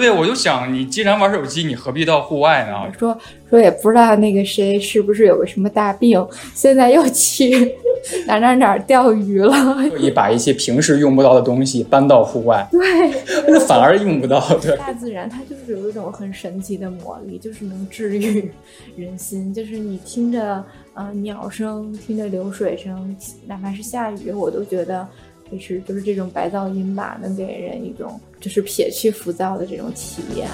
对，我就想，你既然玩手机，你何必到户外呢？说说也不知道那个谁是不是有个什么大病，现在又去哪哪哪钓鱼了。可以把一些平时用不到的东西搬到户外，对，那反而用不到。对，大自然它就是有一种很神奇的魔力，就是能治愈人心。就是你听着呃鸟声，听着流水声，哪怕是下雨，我都觉得。其实就是这种白噪音吧，能给人一种就是撇去浮躁的这种体验。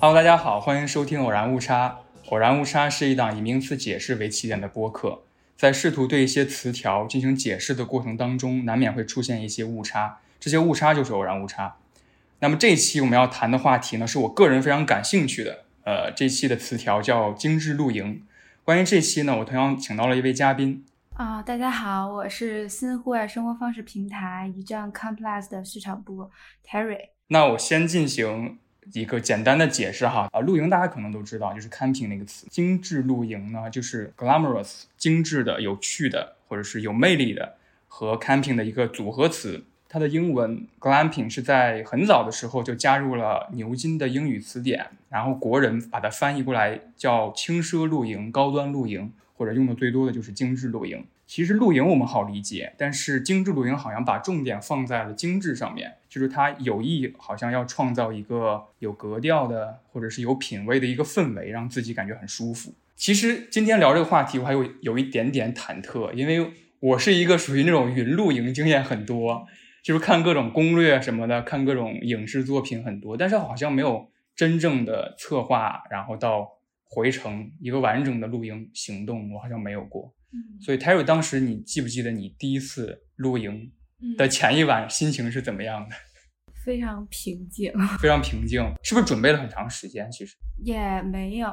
Hello，大家好，欢迎收听《偶然误差》。《偶然误差》是一档以名词解释为起点的播客。在试图对一些词条进行解释的过程当中，难免会出现一些误差，这些误差就是偶然误差。那么这一期我们要谈的话题呢，是我个人非常感兴趣的。呃，这期的词条叫精致露营。关于这期呢，我同样请到了一位嘉宾。啊，大家好，我是新户外生活方式平台一站 Complex 的市场部 Terry。那我先进行。一个简单的解释哈啊，露营大家可能都知道，就是 camping 那个词。精致露营呢，就是 glamorous 精致的、有趣的，或者是有魅力的，和 camping 的一个组合词。它的英文 glamping 是在很早的时候就加入了牛津的英语词典，然后国人把它翻译过来叫轻奢露营、高端露营，或者用的最多的就是精致露营。其实露营我们好理解，但是精致露营好像把重点放在了精致上面，就是它有意好像要创造一个有格调的或者是有品位的一个氛围，让自己感觉很舒服。其实今天聊这个话题，我还有有一点点忐忑，因为我是一个属于那种云露营经验很多，就是看各种攻略什么的，看各种影视作品很多，但是好像没有真正的策划，然后到回程一个完整的露营行动，我好像没有过。所以，Terry，当时你记不记得你第一次露营的前一晚心情是怎么样的？非常平静，非常平静。是不是准备了很长时间？其实也没有。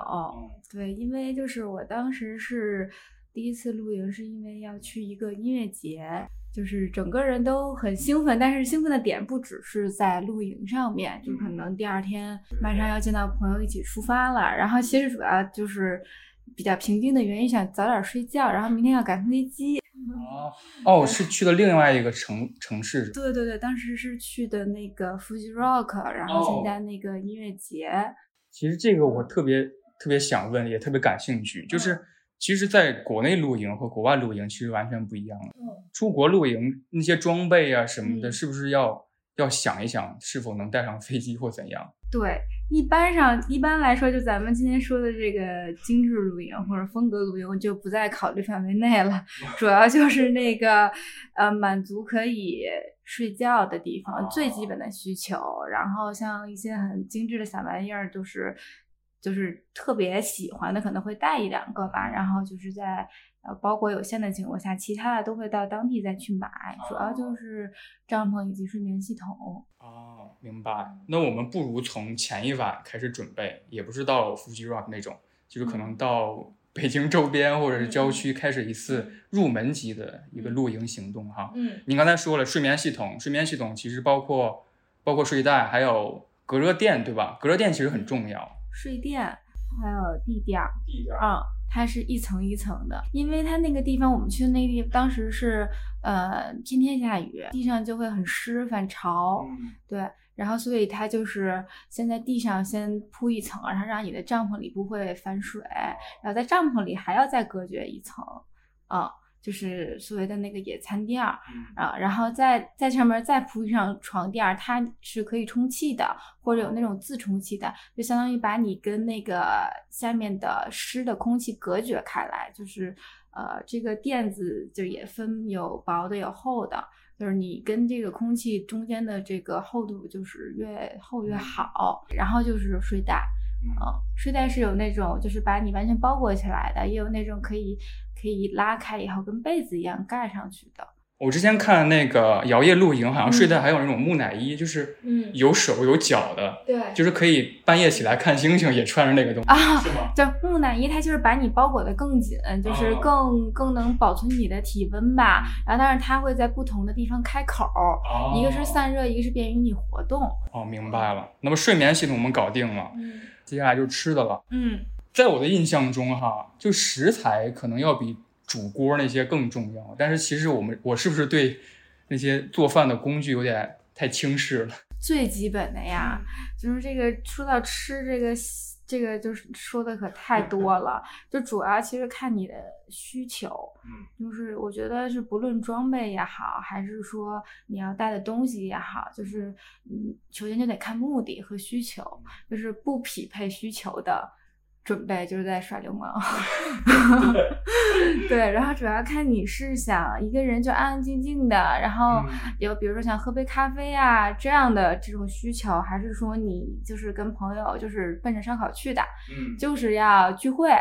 对，因为就是我当时是第一次露营，是因为要去一个音乐节，就是整个人都很兴奋。但是兴奋的点不只是在露营上面，就可能第二天马上要见到朋友一起出发了。然后其实主要就是。比较平静的原因，想早点睡觉，然后明天要赶飞机。哦哦，是去了另外一个城城市。对对对，当时是去的那个 Fuji Rock，然后参加那个音乐节。其实这个我特别特别想问，也特别感兴趣，就是其实在国内露营和国外露营其实完全不一样嗯。出国露营那些装备啊什么的，是不是要要想一想是否能带上飞机或怎样？对，一般上一般来说，就咱们今天说的这个精致露营或者风格露营，就不在考虑范围内了。主要就是那个，呃，满足可以睡觉的地方最基本的需求。然后像一些很精致的小玩意儿，就是就是特别喜欢的，可能会带一两个吧。然后就是在。呃，包裹有限的情况下，其他的都会到当地再去买，主要就是帐篷以及睡眠系统。哦，明白。那我们不如从前一晚开始准备，也不是到 Fuji Rock 那种，就是可能到北京周边或者是郊区开始一次入门级的一个露营行动哈。嗯。您刚才说了睡眠系统，睡眠系统其实包括包括睡袋，还有隔热垫，对吧？隔热垫其实很重要。睡垫还有地垫。地垫。嗯。它是一层一层的，因为它那个地方，我们去的那地当时是，呃，天天下雨，地上就会很湿、反潮，对，然后所以它就是先在地上先铺一层，然后让你的帐篷里不会反水，然后在帐篷里还要再隔绝一层，啊。就是所谓的那个野餐垫儿啊，然后在在上面再铺上床垫儿，它是可以充气的，或者有那种自充气的，就相当于把你跟那个下面的湿的空气隔绝开来。就是呃，这个垫子就也分有薄的有厚的，就是你跟这个空气中间的这个厚度就是越厚越好。然后就是睡袋。嗯，睡袋是有那种就是把你完全包裹起来的，也有那种可以可以拉开以后跟被子一样盖上去的。我之前看那个摇曳露营，好像睡袋还有那种木乃伊，就是嗯有手有脚的，对就是可以半夜起来看星星，也穿着那个东西，啊，是吗？对木乃伊，它就是把你包裹的更紧，就是哦更更能保存你的体温吧。然后，但是它会在不同的地方开口，哦一个是散热，一个是便于你活动。哦，明白了。那么睡眠系统我们搞定了，嗯接下来就吃的了。嗯在我的印象中，哈，就食材可能要比煮锅那些更重要。但是其实我们，我是不是对那些做饭的工具有点太轻视了？最基本的呀，就是这个说到吃这个。这个就是说的可太多了，就主要其实看你的需求，嗯，就是我觉得是不论装备也好，还是说你要带的东西也好，就是嗯，首先就得看目的和需求，就是不匹配需求的准备就是在耍流氓，对，然后主要看你是想一个人就安安静静的，然后嗯。有比如说想喝杯咖啡啊这样的这种需求，还是说你就是跟朋友就是奔着烧烤去的，嗯。就是要聚会，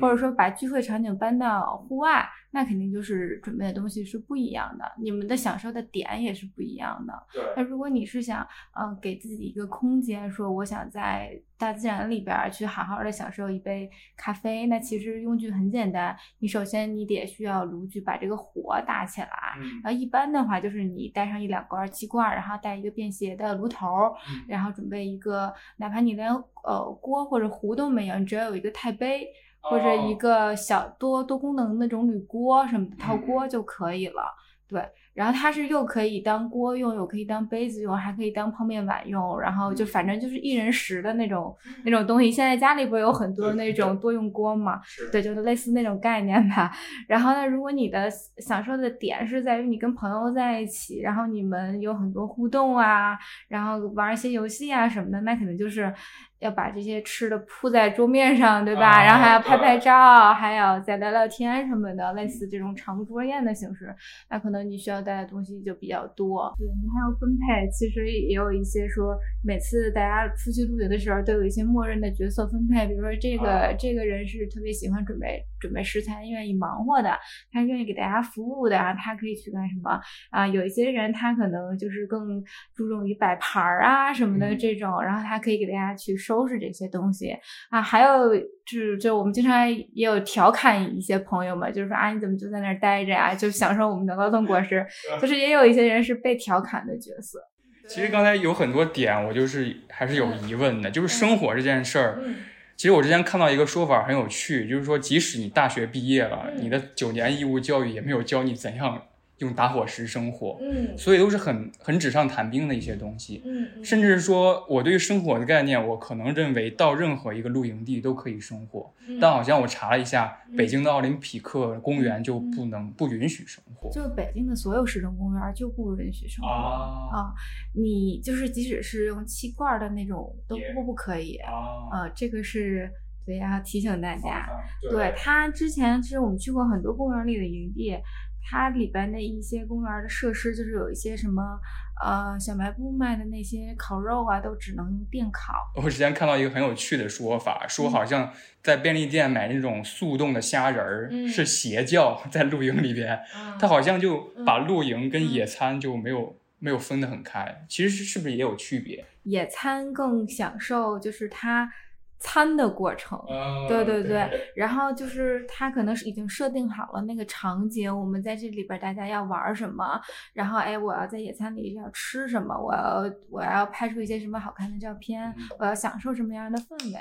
或者说把聚会场景搬到户外，那肯定就是准备的东西是不一样的，你们的享受的点也是不一样的。那，如果你是想，嗯、给自己一个空间，说我想在大自然里边儿去好好的享受一杯咖啡，那其实用具很简单，你首先你得需要炉具把这个火打起来。嗯然后一般的话，就是你带上一两罐气罐儿，然后带一个便携的炉头然后准备一个，哪怕你连呃锅或者壶都没有，你只要有一个钛杯或者一哦个小多多功能那种铝锅什么的套嗯锅就可以了。对，然后它是又可以当锅用，又可以当杯子用，还可以当泡面碗用，然后就反正就是一人食的那种那种东西。现在家里不有很多那种多用锅嘛？对，就是类似那种概念吧。然后呢，如果你的享受的点是在于你跟朋友在一起，然后你们有很多互动啊，然后玩一些游戏啊什么的，那可能就是要把这些吃的铺在桌面上，对吧？啊然后还要拍拍照，还要再聊聊天什么的，类似这种长桌宴的形式，那可能你需要带的东西就比较多。对你还要分配，其实也有一些说，每次大家出去露营的时候都有一些默认的角色分配，比如说这个、啊这个人是特别喜欢准备准备食材，愿意忙活的，他愿意给大家服务的，他可以去干什么啊？有一些人他可能就是更注重于摆盘儿啊什么的嗯这种，然后他可以给大家去收拾这些东西啊。还有就是就我们经常也有调侃一些朋友们，就是说啊你怎么就在那儿待着呀、就享受我们的劳动果实，就是也有一些人是被调侃的角色。其实刚才有很多点，我就是还是有疑问的，就是生活这件事儿。嗯其实我之前看到一个说法很有趣，就是说，即使你大学毕业了，嗯。你的九年义务教育也没有教你怎样用打火石生火，嗯所以都是很很纸上谈兵的一些东西。嗯甚至是说，我对于生活的概念，我可能认为到任何一个露营地都可以生火，嗯但好像我查了一下，嗯北京的奥林匹克公园就不能不允许生火就北京的所有市政公园就不允许生火。啊啊，你就是即使是用气罐儿的那种都不不可以，啊！呃，这个是对要提醒大家。对对它之前其实我们去过很多公园里的营地，它里边的一些公园的设施就是有一些什么呃小卖部卖的那些烤肉啊，都只能用电烤。我之前看到一个很有趣的说法，说嗯好像在便利店买那种速冻的虾仁儿、嗯是邪教，在露营里边，他好像就把露营跟野餐就没有、没有分得很开，其实是是不是也有区别？野餐更享受就是它餐的过程。嗯对对对，然后就是他可能是已经设定好了那个场景，我们在这里边大家要玩什么，然后哎，我要在野餐里要吃什么，我要我要拍出一些什么好看的照片，嗯我要享受什么样的氛围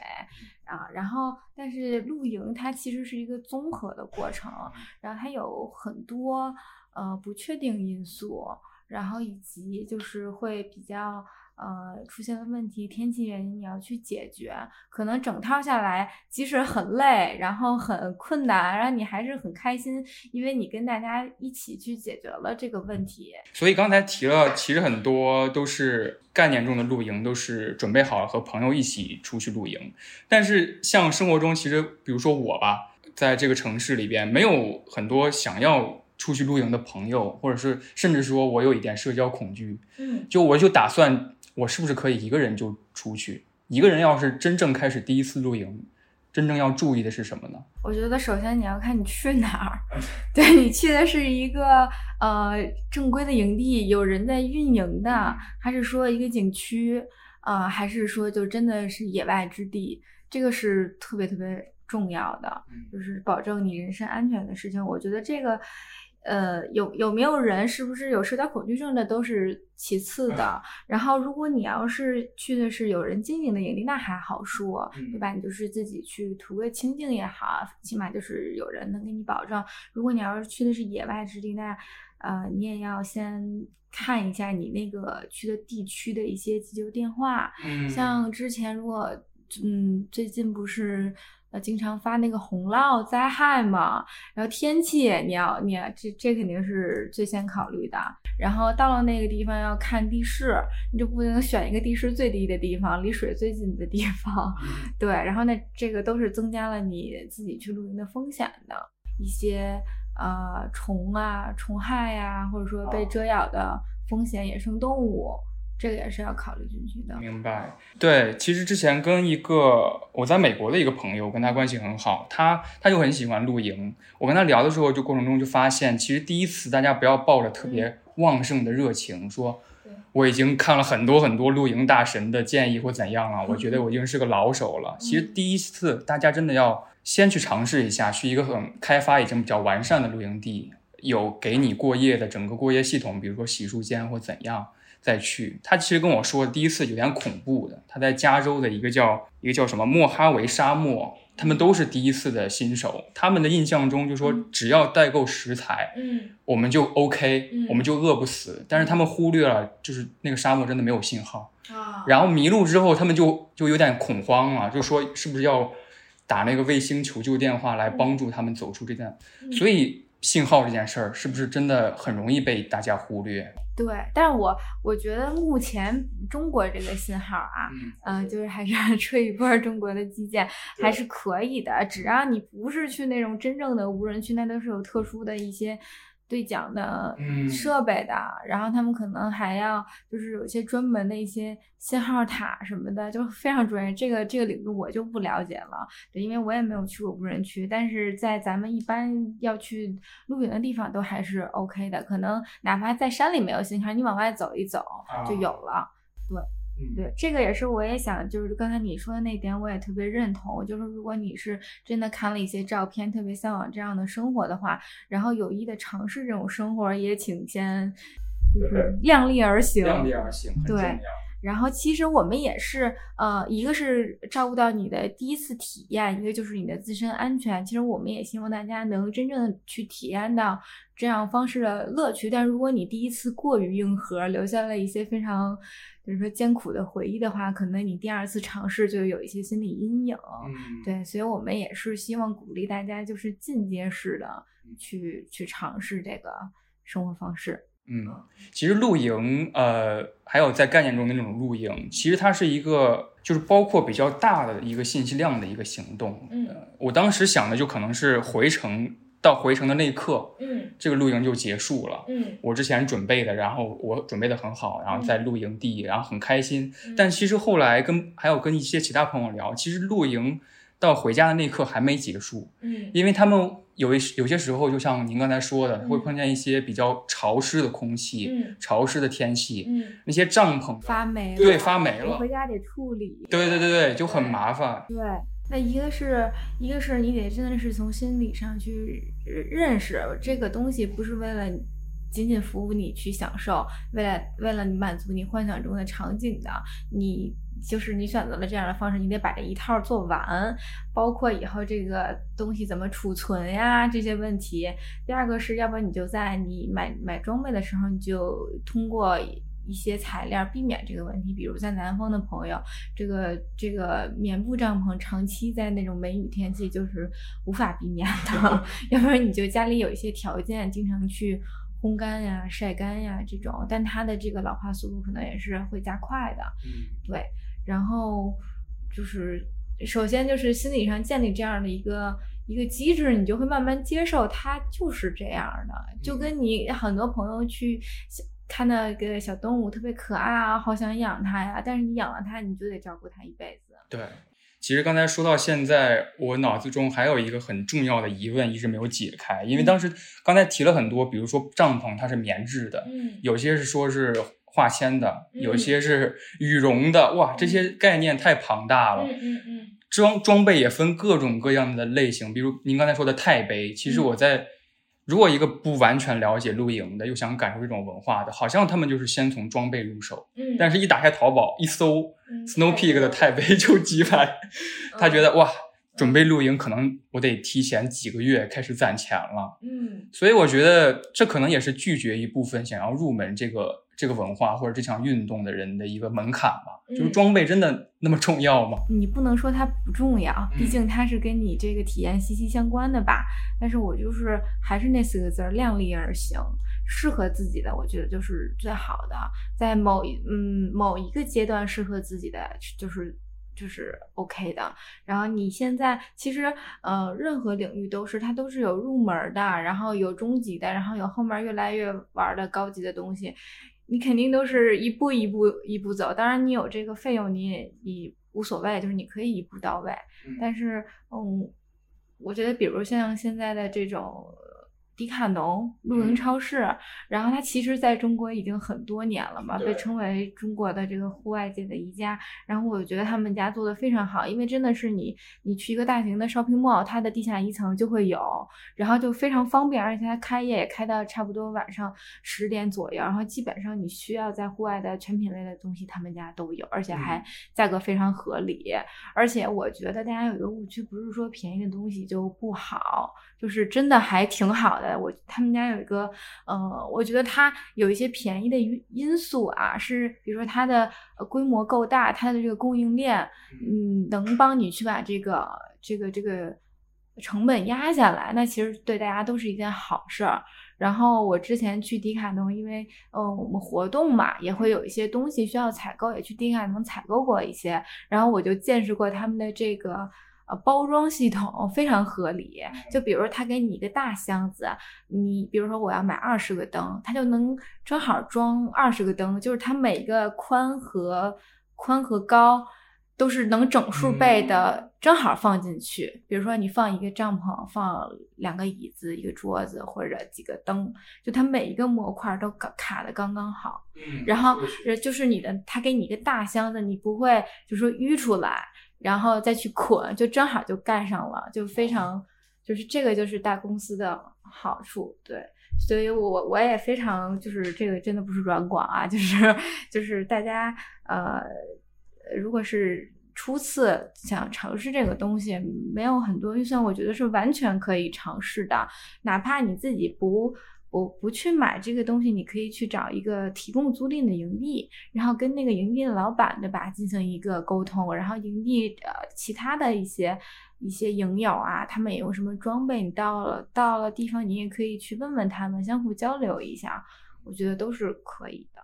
啊，然后但是露营它其实是一个综合的过程，然后它有很多呃不确定因素，然后以及就是会比较。呃，出现了问题，天气原因你要去解决，可能整套下来，即使很累，然后很困难，然后你还是很开心，因为你跟大家一起去解决了这个问题。所以刚才提了，其实很多都是概念中的露营，都是准备好了和朋友一起出去露营。但是像生活中，其实比如说我吧，在这个城市里边，没有很多想要出去露营的朋友，或者是甚至说我有一点社交恐惧，嗯就我就打算我是不是可以一个人就出去？一个人要是真正开始第一次露营，真正要注意的是什么呢？我觉得首先你要看你去哪儿，对你去的是一个呃正规的营地有人在运营的，还是说一个景区啊，还是说就真的是野外之地？这个是特别特别重要的，就是保证你人身安全的事情。我觉得这个。呃，有有没有人是不是有社交恐惧症的都是其次的。然后，如果你要是去的是有人经营的营地，那还好说，对吧？你就是自己去图个清静也好，起码就是有人能给你保证。如果你要是去的是野外之地，那呃，你也要先看一下你那个去的地区的一些急救电话。像之前如果嗯，最近不是。呃，经常发那个洪涝灾害嘛，然后天气你要你这这肯定是最先考虑的。然后到了那个地方要看地势，你就不能选一个地势最低的地方，离水最近的地方。对，然后那这个都是增加了你自己去露营的风险的一些呃虫啊、虫害呀，或者说被蛰咬的风险，野生动物。这个也是要考虑进去的。明白，对，其实之前跟一个我在美国的一个朋友，跟他关系很好，他他就很喜欢露营。我跟他聊的时候，就过程中就发现，其实第一次大家不要抱着特别旺盛的热情，说我已经看了很多很多露营大神的建议或怎样了，我觉得我已经是个老手了。其实第一次大家真的要先去尝试一下，去一个很开发已经比较完善的露营地，有给你过夜的整个过夜系统，比如说洗漱间或怎样。再去，他其实跟我说第一次有点恐怖的。他在加州的一个叫一个叫什么莫哈维沙漠，他们都是第一次的新手。他们的印象中就说只要带够食材，嗯，我们就 OK，我们就饿不死。但是他们忽略了，就是那个沙漠真的没有信号啊。然后迷路之后，他们就就有点恐慌了，就说是不是要打那个卫星求救电话来帮助他们走出这段？所以信号这件事儿是不是真的很容易被大家忽略？对，但是我我觉得目前中国这个信号啊，嗯，就是还是 吹一波中国的基建还是可以的，只要你不是去那种真正的无人区，那都是有特殊的一些。对讲的设备的，然后他们可能还要就是有一些专门的一些信号塔什么的，就非常专业。这个这个领域我就不了解了，对，因为我也没有去过无人区。但是在咱们一般要去露营的地方都还是 OK 的，可能哪怕在山里没有信号，你往外走一走就有了。对。对，这个也是，我也想，就是刚才你说的那点，我也特别认同。就是如果你是真的看了一些照片，特别向往这样的生活的话，然后有意的尝试这种生活，也请先就是量力而行。量力而行，对。然后其实我们也是，呃，一个是照顾到你的第一次体验，一个就是你的自身安全。其实我们也希望大家能真正的去体验到这样方式的乐趣。但如果你第一次过于硬核，留下了一些非常，比如说艰苦的回忆的话，可能你第二次尝试就有一些心理阴影。对，所以我们也是希望鼓励大家，就是进阶式的去去尝试这个生活方式。嗯，其实露营，呃，还有在概念中的那种露营，其实它是一个，就是包括比较大的一个信息量的一个行动。嗯，我当时想的就可能是回程到回程的那一刻，嗯，这个露营就结束了。嗯，我之前准备的，然后我准备的很好，然后在露营地，然后很开心。但其实后来跟还有跟一些其他朋友聊，其实露营到回家的那一刻还没结束。嗯，因为他们。有一有些时候，就像您刚才说的，会碰见一些比较潮湿的空气，潮湿的天气，嗯那些帐篷发霉，对，发霉了，回家得处理，对对对对，就很麻烦。对，那一个是一个是你得真的是从心理上去认识这个东西，不是为了仅仅服务你去享受，为了为了满足你幻想中的场景的，你。就是你选择了这样的方式，你得把这一套做完，包括以后这个东西怎么储存呀这些问题。第二个是要不然你就在你买买装备的时候，你就通过一些材料避免这个问题。比如在南方的朋友，这个这个棉布帐篷长期在那种梅雨天气就是无法避免的，要不然你就家里有一些条件，经常去烘干呀、晒干呀这种，但它的这个老化速度可能也是会加快的。嗯，对。然后就是，首先就是心理上建立这样的一个一个机制，你就会慢慢接受它就是这样的。就跟你很多朋友去看到一个小动物特别可爱啊，好想养它呀，但是你养了它，你就得照顾它一辈子。对，其实刚才说到现在，我脑子中还有一个很重要的疑问一直没有解开，因为当时刚才提了很多，比如说帐篷它是棉质的，嗯有些是说是化纤的，嗯有些是羽绒的，哇，这些概念太庞大了。嗯嗯嗯装装备也分各种各样的类型，比如您刚才说的钛杯，其实嗯我在、如果一个不完全了解露营的，又想感受这种文化的，好像他们就是先从装备入手，嗯，但是一打开淘宝一搜嗯。Snow Peak 的钛杯就几百，他觉得哇，准备露营可能我得提前几个月开始攒钱了，嗯。所以我觉得这可能也是拒绝一部分想要入门这个这个文化或者这项运动的人的一个门槛吧。就是嗯装备真的那么重要吗？你不能说它不重要，毕嗯竟它是跟你这个体验息息相关的吧。但是我就是还是那四个字儿，量力而行，适合自己的，我觉得就是最好的。在某一嗯某一个阶段适合自己的，就是就是 OK 的。然后你现在其实呃任何领域都是它都是有入门儿的，然后有中级的，然后有后面越来越玩儿的高级的东西。你肯定都是一步一步一步走，当然你有这个费用，你也你无所谓，就是你可以一步到位。嗯但是，嗯，我觉得比如像现在的这种迪卡侬露营嗯超市，然后它其实在中国已经很多年了嘛，被称为中国的这个户外界的宜家。然后我觉得他们家做的非常好，因为真的是你你去一个大型的 shopping mall，它的地下一层就会有，然后就非常方便，而且它开业也开到差不多晚上十点左右，然后基本上你需要在户外的全品类的东西，他们家都有，而且还嗯价格非常合理。而且我觉得大家有一个误区，不是说便宜的东西就不好，就是真的还挺好的。我他们家有一个，呃，我觉得它有一些便宜的因因素啊，是比如说它的呃规模够大，它的这个供应链，嗯，能帮你去把这个这个这个成本压下来，那其实对大家都是一件好事儿。然后我之前去迪卡侬，因为呃我们活动嘛，也会有一些东西需要采购，也去迪卡侬采购过一些，然后我就见识过他们的这个。呃，包装系统非常合理。就比如说，他给你一个大箱子，你比如说我要买二十个灯，它就能正好装二十个灯，就是它每个宽和宽和高都是能整数倍的，正好放进去。比如说你放一个帐篷，放两个椅子、一个桌子或者几个灯，就它每一个模块都卡卡的刚刚好。嗯然后呃就是你的，他给你一个大箱子，你不会就说淤出来，然后再去捆，就正好就盖上了，就非常就是这个就是大公司的好处，对。所以我我也非常就是这个真的不是软广啊，就是 就是大家呃，如果是初次想尝试这个东西，没有很多预算，我觉得是完全可以尝试的，哪怕你自己不。不不去买这个东西，你可以去找一个提供租赁的营地，然后跟那个营地的老板对吧进行一个沟通，然后营地呃其他的一些一些营友啊，他们也有什么装备，你到了到了地方，你也可以去问问他们，相互交流一下，我觉得都是可以的。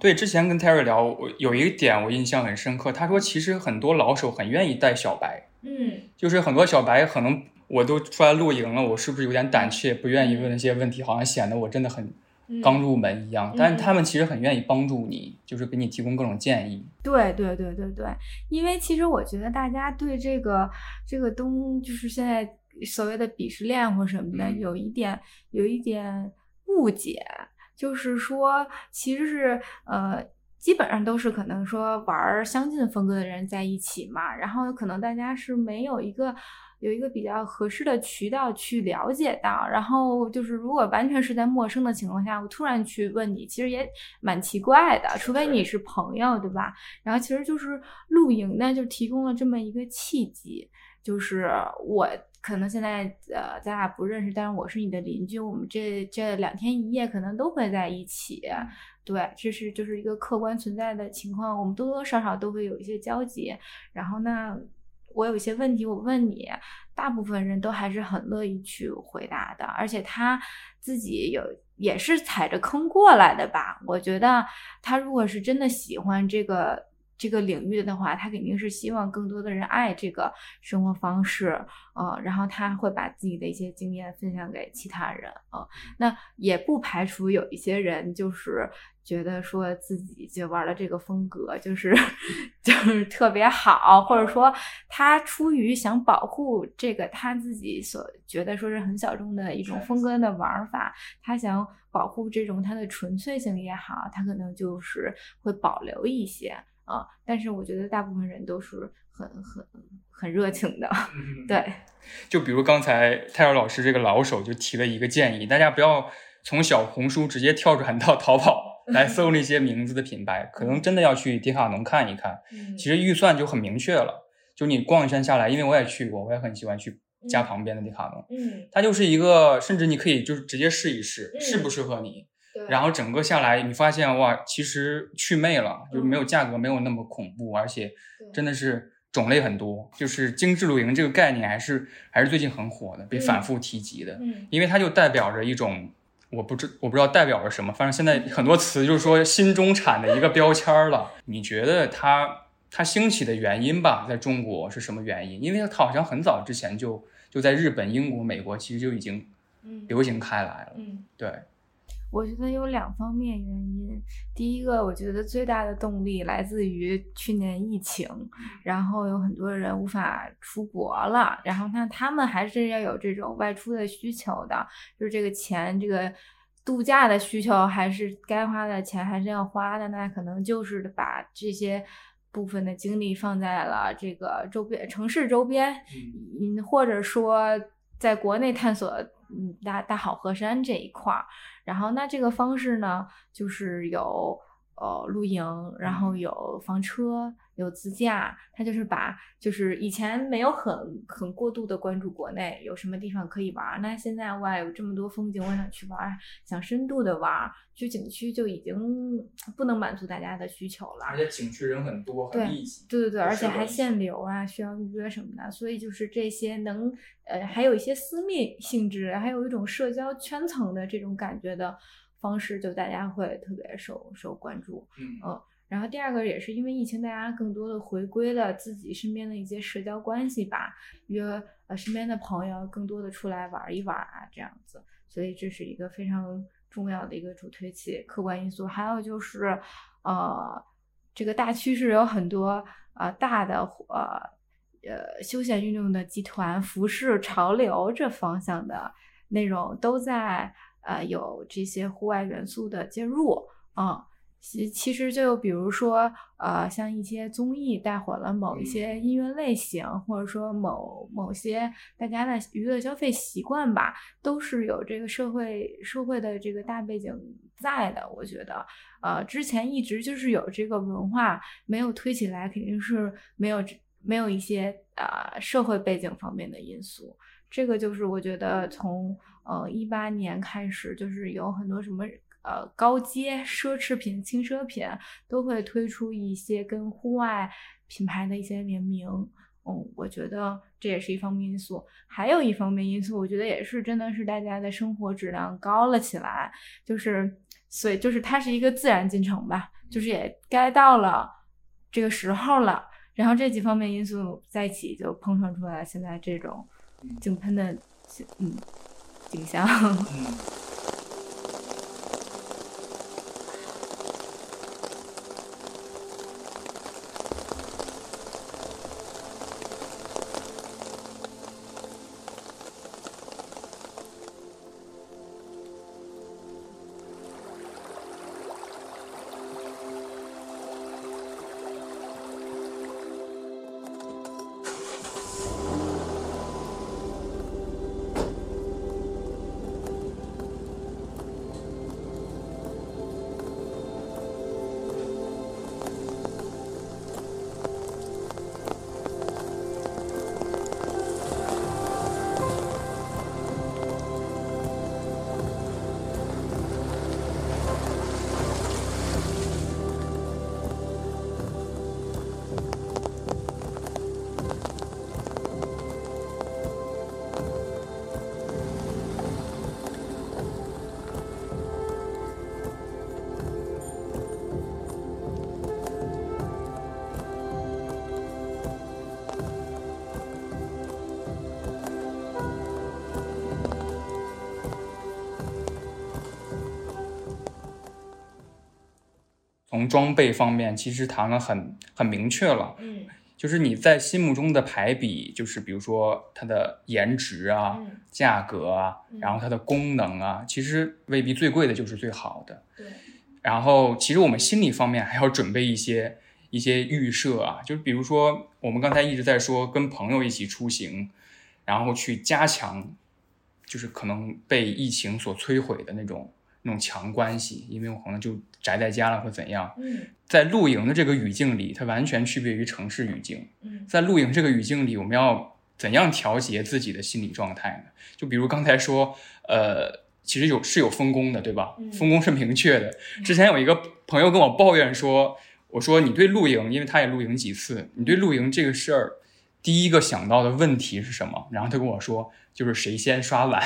对，之前跟 Terry 聊，我有一点我印象很深刻，他说其实很多老手很愿意带小白，嗯就是很多小白可能我都出来露营了，我是不是有点胆怯，不愿意问那些问题，好像显得我真的很嗯刚入门一样。嗯但是他们其实很愿意帮助你，就是给你提供各种建议。对对对对对，因为其实我觉得大家对这个这个东，就是现在所谓的鄙视链或什么的，嗯有一点有一点误解，就是说其实是呃。基本上都是可能说玩相近风格的人在一起嘛，然后可能大家是没有一个有一个比较合适的渠道去了解到，然后就是如果完全是在陌生的情况下，我突然去问你，其实也蛮奇怪的，除非你是朋友，对吧？然后其实就是露营呢，就提供了这么一个契机，就是我可能现在呃咱俩不认识，但是我是你的邻居，我们这这两天一夜可能都会在一起。对，这是就是一个客观存在的情况，我们多多少少都会有一些交集。然后呢，我有些问题我问你，大部分人都还是很乐意去回答的，而且他自己有也是踩着坑过来的吧？我觉得他如果是真的喜欢这个这个领域的话，他肯定是希望更多的人爱这个生活方式，呃，然后他会把自己的一些经验分享给其他人，啊，那也不排除有一些人就是觉得说自己就玩的这个风格就是 就是特别好，或者说他出于想保护这个他自己所觉得说是很小众的一种风格的玩法，他想保护这种它的纯粹性也好，他可能就是会保留一些。啊，但是我觉得大部分人都是很很很热情的，对。就比如刚才泰尔老师这个老手就提了一个建议，大家不要从小红书直接跳转到淘宝 来搜那些名字的品牌，可能真的要去迪卡侬看一看。其实预算就很明确了，就你逛一圈下来，因为我也去过，我也很喜欢去家旁边的迪卡侬。嗯，它就是一个，甚至你可以就是直接试一试，适不适合你。然后整个下来，你发现哇，其实去魅了，就是没有价格没有那么恐怖，而且真的是种类很多。就是精致露营这个概念还是还是最近很火的，被反复提及的。嗯，因为它就代表着一种，我不知我不知道代表着什么，反正现在很多词就是说新中产的一个标签了。你觉得它它兴起的原因吧，在中国是什么原因？因为它好像很早之前就就在日本、英国、美国其实就已经流行开来了。嗯，对。我觉得有两方面原因。第一个，我觉得最大的动力来自于去年疫情，然后有很多人无法出国了，然后那他们还是要有这种外出的需求的，就是这个钱，这个度假的需求还是该花的钱还是要花的，那可能就是把这些部分的精力放在了这个周边城市周边，嗯，或者说在国内探索。嗯，大大好河山这一块儿，然后那这个方式呢，就是有呃露营，然后有房车。有自驾，他就是把，就是以前没有很很过度的关注国内有什么地方可以玩，那现在哇有这么多风景，我想去玩，想深度的玩，去景区就已经不能满足大家的需求了。而且景区人很多，很密集。对对对，而且还限流啊，需要预约什么的，所以就是这些能呃还有一些私密性质，还有一种社交圈层的这种感觉的方式，就大家会特别受受关注。嗯。然后第二个也是因为疫情，大家更多的回归了自己身边的一些社交关系吧，约呃身边的朋友更多的出来玩一玩啊，这样子，所以这是一个非常重要的一个主推器客观因素。还有就是，呃，这个大趋势有很多呃大的呃呃休闲运动的集团、服饰潮流这方向的内容都在呃有这些户外元素的介入，嗯。其其实就比如说，呃，像一些综艺带火了某一些音乐类型，或者说某某些大家的娱乐消费习惯吧，都是有这个社会社会的这个大背景在的。我觉得，呃，之前一直就是有这个文化没有推起来，肯定是没有没有一些呃社会背景方面的因素。这个就是我觉得从呃一八年开始，就是有很多什么。呃，高阶奢侈品、轻奢品都会推出一些跟户外品牌的一些联名，嗯，我觉得这也是一方面因素。还有一方面因素，我觉得也是真的是大家的生活质量高了起来，就是所以就是它是一个自然进程吧，就是也该到了这个时候了。然后这几方面因素在一起，就碰撞出来现在这种井喷的嗯景象。从装备方面其实谈了很很明确了，嗯就是你在心目中的排比，就是比如说它的颜值啊、嗯价格啊，嗯然后它的功能啊，其实未必最贵的就是最好的。对，然后其实我们心理方面还要准备一些一些预设啊，就是比如说我们刚才一直在说跟朋友一起出行，然后去加强，就是可能被疫情所摧毁的那种那种强关系，因为我可能就宅在家了或怎样。嗯在露营的这个语境里，它完全区别于城市语境。嗯在露营这个语境里，我们要怎样调节自己的心理状态呢？就比如刚才说，呃，其实有是有分工的，对吧？嗯分工是明确的。之前有一个朋友跟我抱怨说，我说你对露营，因为他也露营几次，你对露营这个事儿，第一个想到的问题是什么？然后他跟我说，就是谁先刷碗，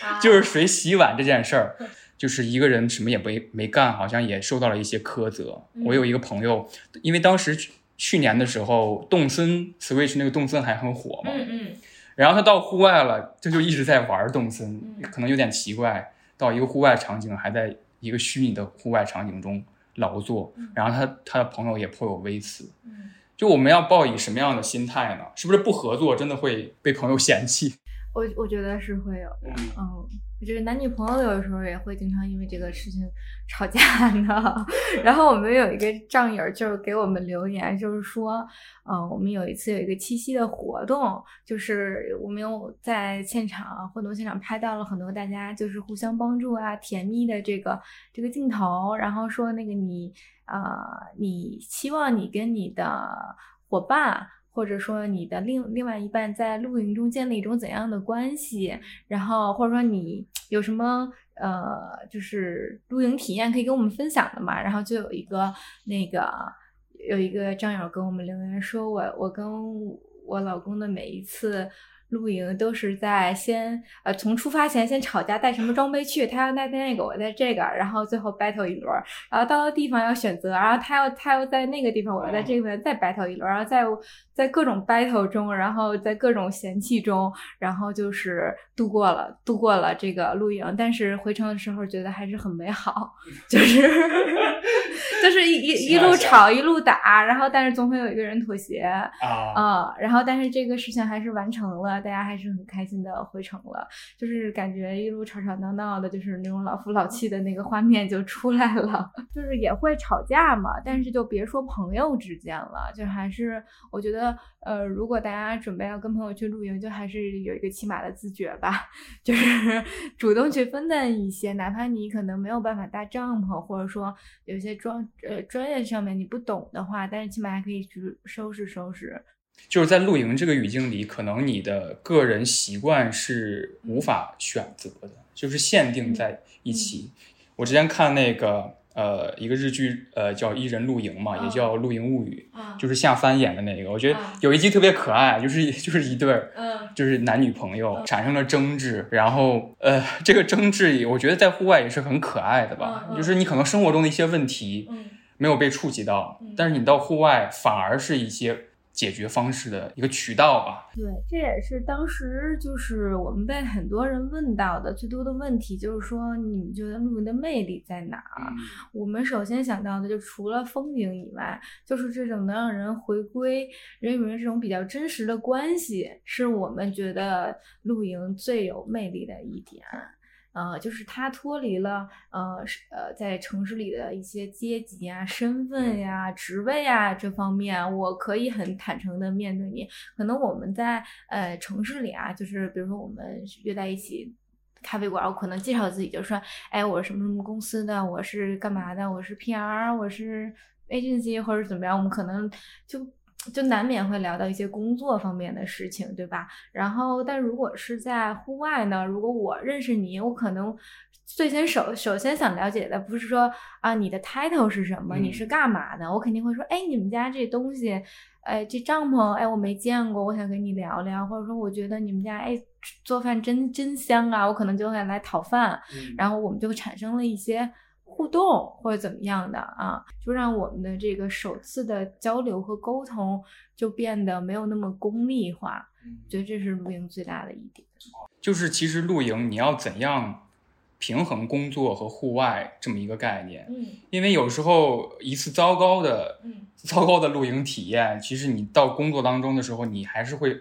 啊 就是谁洗碗这件事儿。就是一个人什么也没没干，好像也受到了一些苛责。嗯我有一个朋友，因为当时去去年的时候，动森 Switch 那个动森还很火嘛，嗯嗯然后他到户外了，他就一直在玩动森，嗯可能有点奇怪，到一个户外场景还在一个虚拟的户外场景中劳作，然后他他的朋友也颇有微词。嗯，就我们要抱以什么样的心态呢？是不是不合作真的会被朋友嫌弃？我我觉得是会有的，嗯嗯，就是男女朋友有的时候也会经常因为这个事情吵架呢。然后我们有一个战友就是给我们留言，就是说，呃，我们有一次有一个七夕的活动，就是我们有在现场活动现场拍到了很多大家就是互相帮助啊、甜蜜的这个这个镜头，然后说那个你呃，你希望你跟你的伙伴。或者说你的另另外一半在露营中建立一种怎样的关系，然后或者说你有什么呃，就是露营体验可以跟我们分享的嘛？然后就有一个那个有一个战友跟我们留言说我我跟我老公的每一次。露营都是在先呃从出发前先吵架带什么装备去，他要带那个我带这个，然后最后 battle 一轮，然后到了地方要选择，然后他要他要在那个地方，我要在这个地方再 battle 一轮，然后在在各种 battle 中，然后在各种嫌弃中，然后就是度过了度过了这个露营，但是回程的时候觉得还是很美好，就是 就是一一一路吵一路打，然后但是总会有一个人妥协啊，嗯、然后但是这个事情还是完成了，大家还是很开心的回程了，就是感觉一路吵吵闹闹的，就是那种老夫老妻的那个画面就出来了，就是也会吵架嘛，但是就别说朋友之间了，就还是我觉得呃，如果大家准备要跟朋友去露营，就还是有一个起码的自觉吧，就是主动去分担一些，哪怕你可能没有办法搭帐篷，或者说有些专呃专业上面你不懂的话，但是起码还可以去收拾收拾。就是在露营这个语境里，可能你的个人习惯是无法选择的，就是限定在一起。我之前看那个呃一个日剧，呃叫《一人露营》嘛，也叫《露营物语》，啊就是夏帆演的那个。我觉得啊有一集特别可爱，就是就是一对儿。嗯就是男女朋友产生了争执，然后呃，这个争执，我觉得在户外也是很可爱的吧。就是你可能生活中的一些问题嗯没有被触及到，嗯但是你到户外反而是一些解决方式的一个渠道吧。对，这也是当时就是我们被很多人问到的最多的问题，就是说你们觉得露营的魅力在哪儿？我们首先想到的就除了风景以外，就是这种能让人回归人与人这种比较真实的关系，是我们觉得露营最有魅力的一点。呃，就是他脱离了呃是呃在城市里的一些阶级啊、身份呀、职位啊这方面，我可以很坦诚的面对你。可能我们在呃城市里啊，就是比如说我们约在一起。咖啡馆，我可能介绍自己，就说，哎，我是什么什么公司的，我是干嘛的，我是 PR，我是 agency 或者怎么样，我们可能就就难免会聊到一些工作方面的事情，对吧？然后，但如果是在户外呢，如果我认识你，我可能最先首首先想了解的不是说啊你的 title 是什么，嗯。你是干嘛的，我肯定会说，哎，你们家这东西，哎，这帐篷，哎，我没见过，我想跟你聊聊，或者说我觉得你们家，哎，做饭真真香啊，我可能就会来讨饭，然后我们就产生了一些互动或者怎么样的啊，就让我们的这个首次的交流和沟通就变得没有那么功利化，觉得这是露营最大的一点。就是其实露营你要怎样平衡工作和户外这么一个概念。嗯因为有时候一次糟糕的嗯糟糕的露营体验，其实你到工作当中的时候，你还是会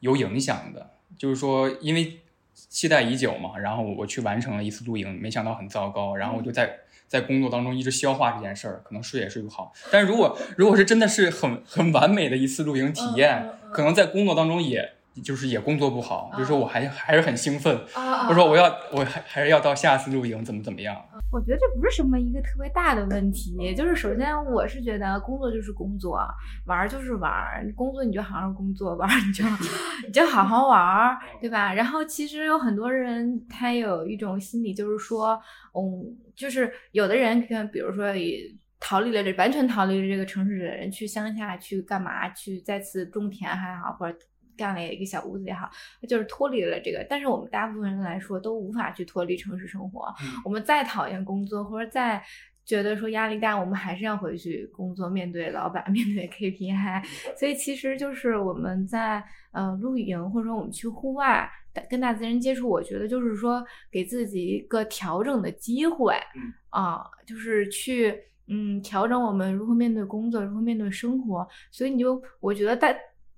有影响的。就是说，因为期待已久嘛，然后我去完成了一次露营，没想到很糟糕，然后我就在在工作当中一直消化这件事儿，可能睡也睡不好。但是如果如果是真的是很很完美的一次露营体验，可能在工作当中也就是也工作不好，比如说我还还是很兴奋，啊我说我要我还还是要到下次露营怎么怎么样。我觉得这不是什么一个特别大的问题，就是首先我是觉得工作就是工作，玩儿就是玩儿，工作你就好好工作，玩儿你就 你就好好玩儿，对吧？然后其实有很多人他有一种心理，就是说，嗯，就是有的人可能，比如说也逃离了这完全逃离了这个城市的人，去乡下去干嘛？去再次种田还好，或者。干了一个小屋子也好，就是脱离了这个，但是我们大部分人来说都无法去脱离城市生活。我们再讨厌工作，或者再觉得说压力大，我们还是要回去工作，面对老板，面对 KPI。所以其实就是我们在呃露营，或者说我们去户外跟大自然接触，我觉得就是说给自己一个调整的机会嗯啊、就是去。嗯，调整我们如何面对工作，如何面对生活，所以你就我觉得带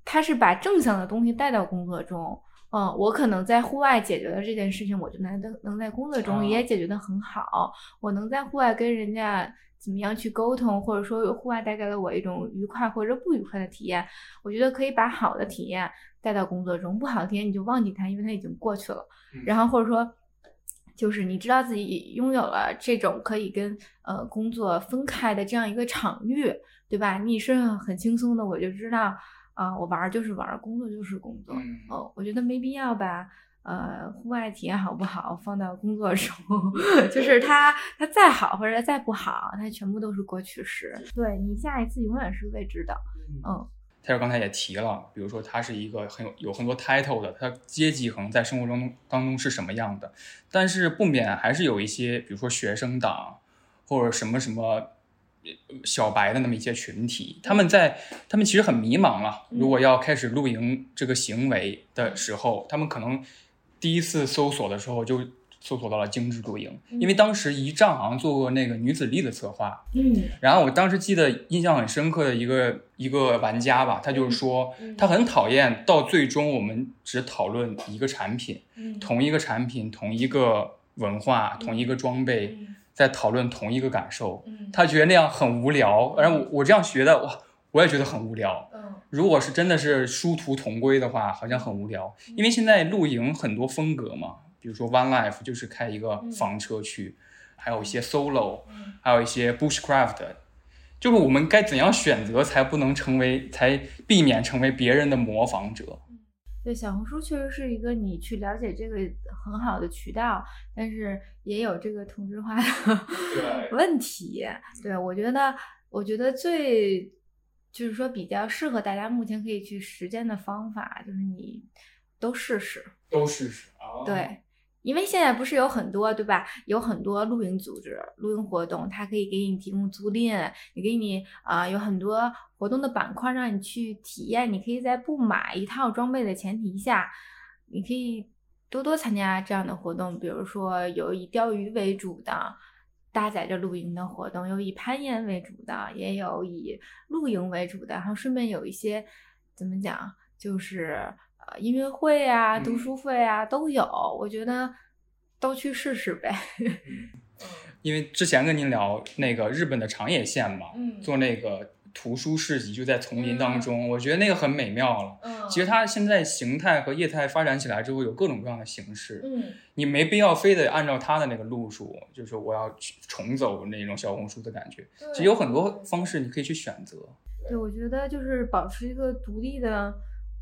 他是把正向的东西带到工作中，嗯，我可能在户外解决了这件事情，我就能能能在工作中也解决的很好。我能在户外跟人家怎么样去沟通，或者说户外带给了我一种愉快或者不愉快的体验，我觉得可以把好的体验带到工作中，不好的体验你就忘记它，因为它已经过去了。嗯然后或者说。就是你知道自己拥有了这种可以跟呃工作分开的这样一个场域，对吧？你是很轻松的，我就知道，啊、我玩儿就是玩儿，工作就是工作。嗯哦，我觉得没必要把呃户外体验好不好放到工作中，就是它它再好或者再不好，它全部都是过去式。对你下一次永远是未知的。嗯泰尔刚才也提了，比如说他是一个很有有很多 title 的，他阶级可能在生活中当中是什么样的，但是不免还是有一些，比如说学生党或者什么什么呃小白的那么一些群体，他们在他们其实很迷茫啊。如果要开始露营这个行为的时候，他们可能第一次搜索的时候就搜索到了精致露营，因为当时一仗好像做过那个女子力的策划，嗯。然后我当时记得印象很深刻的一个一个玩家吧，他就是说他很讨厌到最终我们只讨论一个产品，嗯同一个产品、同一个文化、同一个装备，在讨论同一个感受，嗯他觉得那样很无聊。然后我我这样学的，哇，我也觉得很无聊。嗯如果是真的是殊途同归的话，好像很无聊。因为现在露营很多风格嘛，比如说 One Life 就是开一个房车去，还有一些 Solo，还有一些 Bushcraft，就是我们该怎样选择才不能成为，才避免成为别人的模仿者。对，小红书确实是一个你去了解这个很好的渠道，但是也有这个同质化的问题。对我觉得，我觉得最就是说比较适合大家目前可以去实践的方法，就是你都试试。都试试啊。对，因为现在不是有很多对吧？有很多露营组织、露营活动，它可以给你提供租赁，也给你啊、有很多活动的板块让你去体验。你可以在不买一套装备的前提下，你可以多多参加这样的活动，比如说有以钓鱼为主的。搭载着露营的活动，有以攀岩为主的，也有以露营为主的，然后顺便有一些怎么讲，就是呃音乐会啊、读嗯书会啊都有，我觉得都去试试呗。因为之前跟您聊那个日本的长野县嘛，嗯做那个图书市集，就在丛林当中，我觉得那个很美妙了。嗯其实它现在形态和业态发展起来之后，有各种各样的形式，嗯你没必要非得按照它的那个路数，就是我要去重走那种小红书的感觉。其实有很多方式你可以去选择。对，我觉得就是保持一个独立的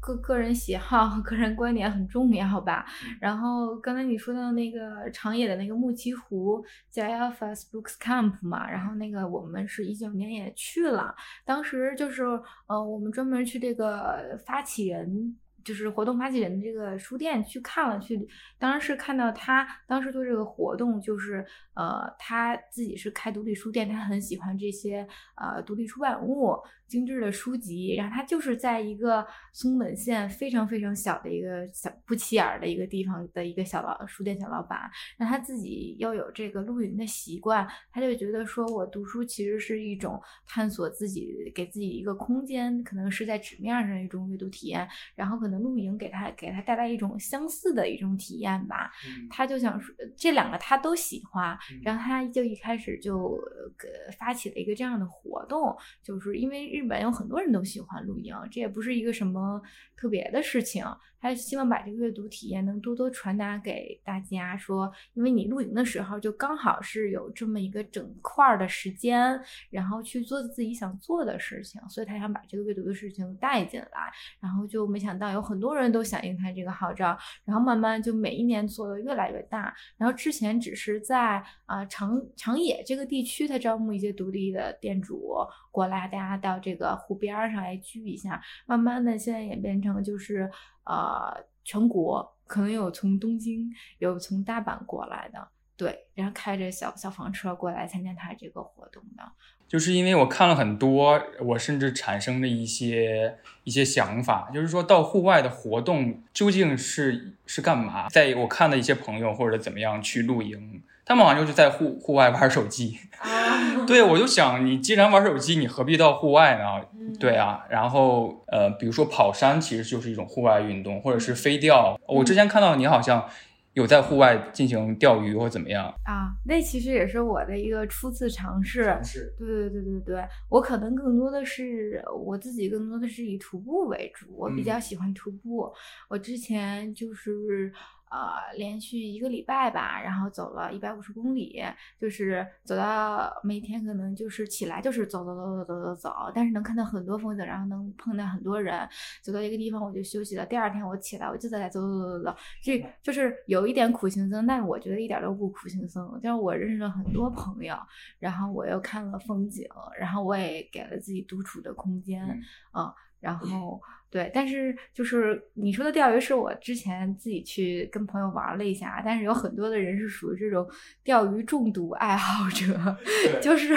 个个人喜好和 个人观点很重要吧。然后刚才你说到那个长野的那个木岐湖叫 Alpha's Books Camp 嘛，然后那个我们是一九年也去了，当时就是呃我们专门去这个发起人。就是活动发起人的这个书店去看了，去当时是看到他当时做这个活动，就是呃他自己是开独立书店，他很喜欢这些呃独立出版物，精致的书籍，然后他就是在一个松本县非常非常小的一个小不起眼的一个地方的一个小老书店小老板，那他自己又有这个露营的习惯，他就觉得说我读书其实是一种探索自己，给自己一个空间，可能是在纸面上一种阅读体验，然后可能露营给他给他带来一种相似的一种体验吧，他就想说这两个他都喜欢，然后他就一开始就呃发起了一个这样的活动，就是因为日。日本有很多人都喜欢露营，这也不是一个什么特别的事情。他希望把这个阅读体验能多多传达给大家，说，因为你露营的时候就刚好是有这么一个整块的时间，然后去做自己想做的事情，所以他想把这个阅读的事情带进来，然后就没想到有很多人都响应他这个号召，然后慢慢就每一年做的越来越大，然后之前只是在啊长长野这个地区，他招募一些独立的店主过来，大家到这这个湖边上来聚一下，慢慢的现在演变成就是。呃，全国可能有从东京，有从大阪过来的，对，然后开着小小房车过来参加他这个活动的。就是因为我看了很多，我甚至产生了一些一些想法，就是说到户外的活动究竟是是干嘛？在我看的一些朋友或者怎么样去露营。他们好像就是在户户外玩手机，对我就想，你既然玩手机，你何必到户外呢？对啊，然后呃，比如说跑山，其实就是一种户外运动，或者是飞钓。我之前看到你好像有在户外进行钓鱼或怎么样啊？那其实也是我的一个初次尝试。尝试。对对对对对，我可能更多的是我自己，更多的是以徒步为主，我比较喜欢徒步。我之前就是。呃，连续一个礼拜吧，然后走了一百五十公里，就是走到每天可能就是起来就是走走走走走走走，但是能看到很多风景，然后能碰到很多人。走到一个地方我就休息了，第二天我起来我就在走走走走走，这就是有一点苦行僧，但我觉得一点都不苦行僧，就是我认识了很多朋友，然后我又看了风景，然后我也给了自己独处的空间，嗯，然后。对，但是就是你说的钓鱼是我之前自己去跟朋友玩了一下，但是有很多的人是属于这种钓鱼中毒爱好者，就是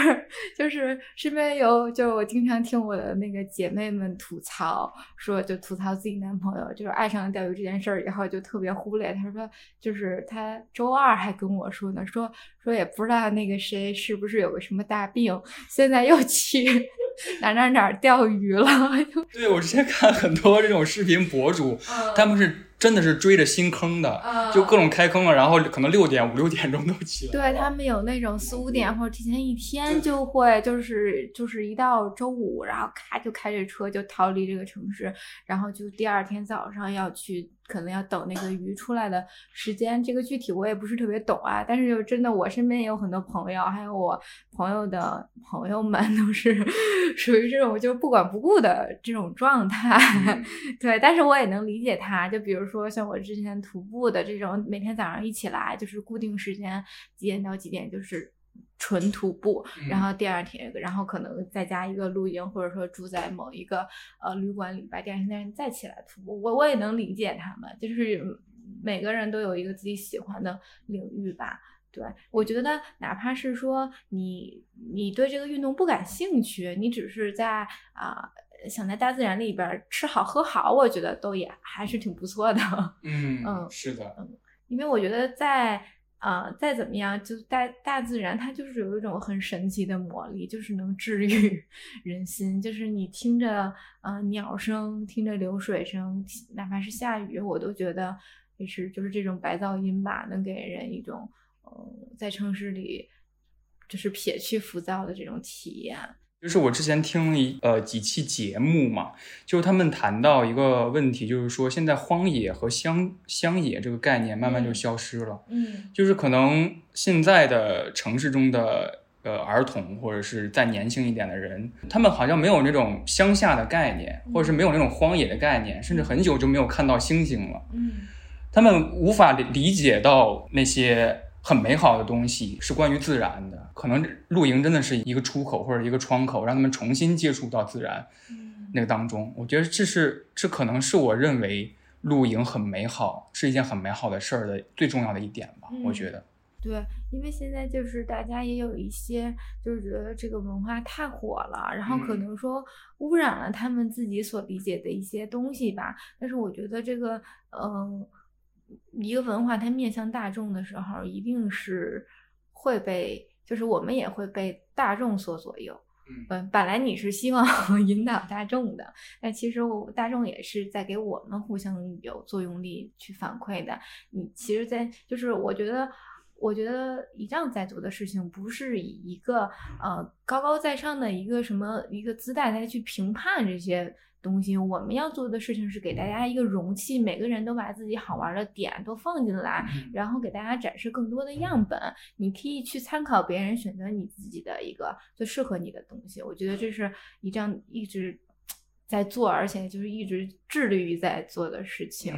就是身边有，就是我经常听我的那个姐妹们吐槽，说就吐槽自己男朋友就是爱上了钓鱼这件事儿以后就特别忽略，他说就是他周二还跟我说呢，说说也不知道那个谁是不是有个什么大病，现在又去 哪哪哪钓鱼了。对我之前看。很多这种视频博主，他们是真的是追着新坑的，就各种开坑了，然后可能六点五六点钟都起来。对他们有那种四五点或者提前一天就会，就是就是一到周五，然后咔就开着车就逃离这个城市，然后就第二天早上要去。可能要等那个鱼出来的时间，这个具体我也不是特别懂啊。但是就真的，我身边也有很多朋友，还有我朋友的朋友们，都是 属于这种就不管不顾的这种状态。对，但是我也能理解他。就比如说像我之前徒步的这种，每天早上一起来就是固定时间几点到几点，就是。纯徒步，然后第二天，然后可能再加一个露营，或者说住在某一个呃旅馆里边，第二天再起来徒步。我我也能理解他们，就是每个人都有一个自己喜欢的领域吧。对我觉得，哪怕是说你你对这个运动不感兴趣，你只是在啊想在大自然里边吃好喝好，我觉得都也还是挺不错的。嗯嗯，是的，嗯，因为我觉得在。啊，再怎么样，就大大自然，它就是有一种很神奇的魔力，就是能治愈 人心。就是你听着，呃，鸟声，听着流水声，哪怕是下雨，我都觉得也是，就是这种白噪音吧，能给人一种，呃，在城市里就是撇去浮躁的这种体验。就是我之前听了一呃几期节目嘛，就是他们谈到一个问题，就是说现在荒野和乡乡野这个概念慢慢就消失了。嗯，就是可能现在的城市中的呃儿童或者是再年轻一点的人，他们好像没有那种乡下的概念，或者是没有那种荒野的概念，甚至很久就没有看到星星了。嗯，他们无法理理解到那些。很美好的东西是关于自然的，可能露营真的是一个出口或者一个窗口，让他们重新接触到自然那个当中。我觉得这是这可能是我认为露营很美好，是一件很美好的事儿的最重要的一点吧。我觉得，对，因为现在就是大家也有一些就是觉得这个文化太火了，然后可能说污染了他们自己所理解的一些东西吧。但是我觉得这个，嗯，一个文化它面向大众的时候，一定是会被，就是我们也会被大众所左右。嗯，本来你是希望 引导大众的，但其实我大众也是在给我们互相有作用力去反馈的。你其实，在就是我觉得，我觉得一仗在做的事情，不是以一个呃高高在上的一个什么一个姿态来去评判这些。东西我们要做的事情是给大家一个容器，每个人都把自己好玩的点都放进来，然后给大家展示更多的样本。你可以去参考别人，选择你自己的一个最适合你的东西。我觉得这是一这样一直在做，而且就是一直致力于在做的事情。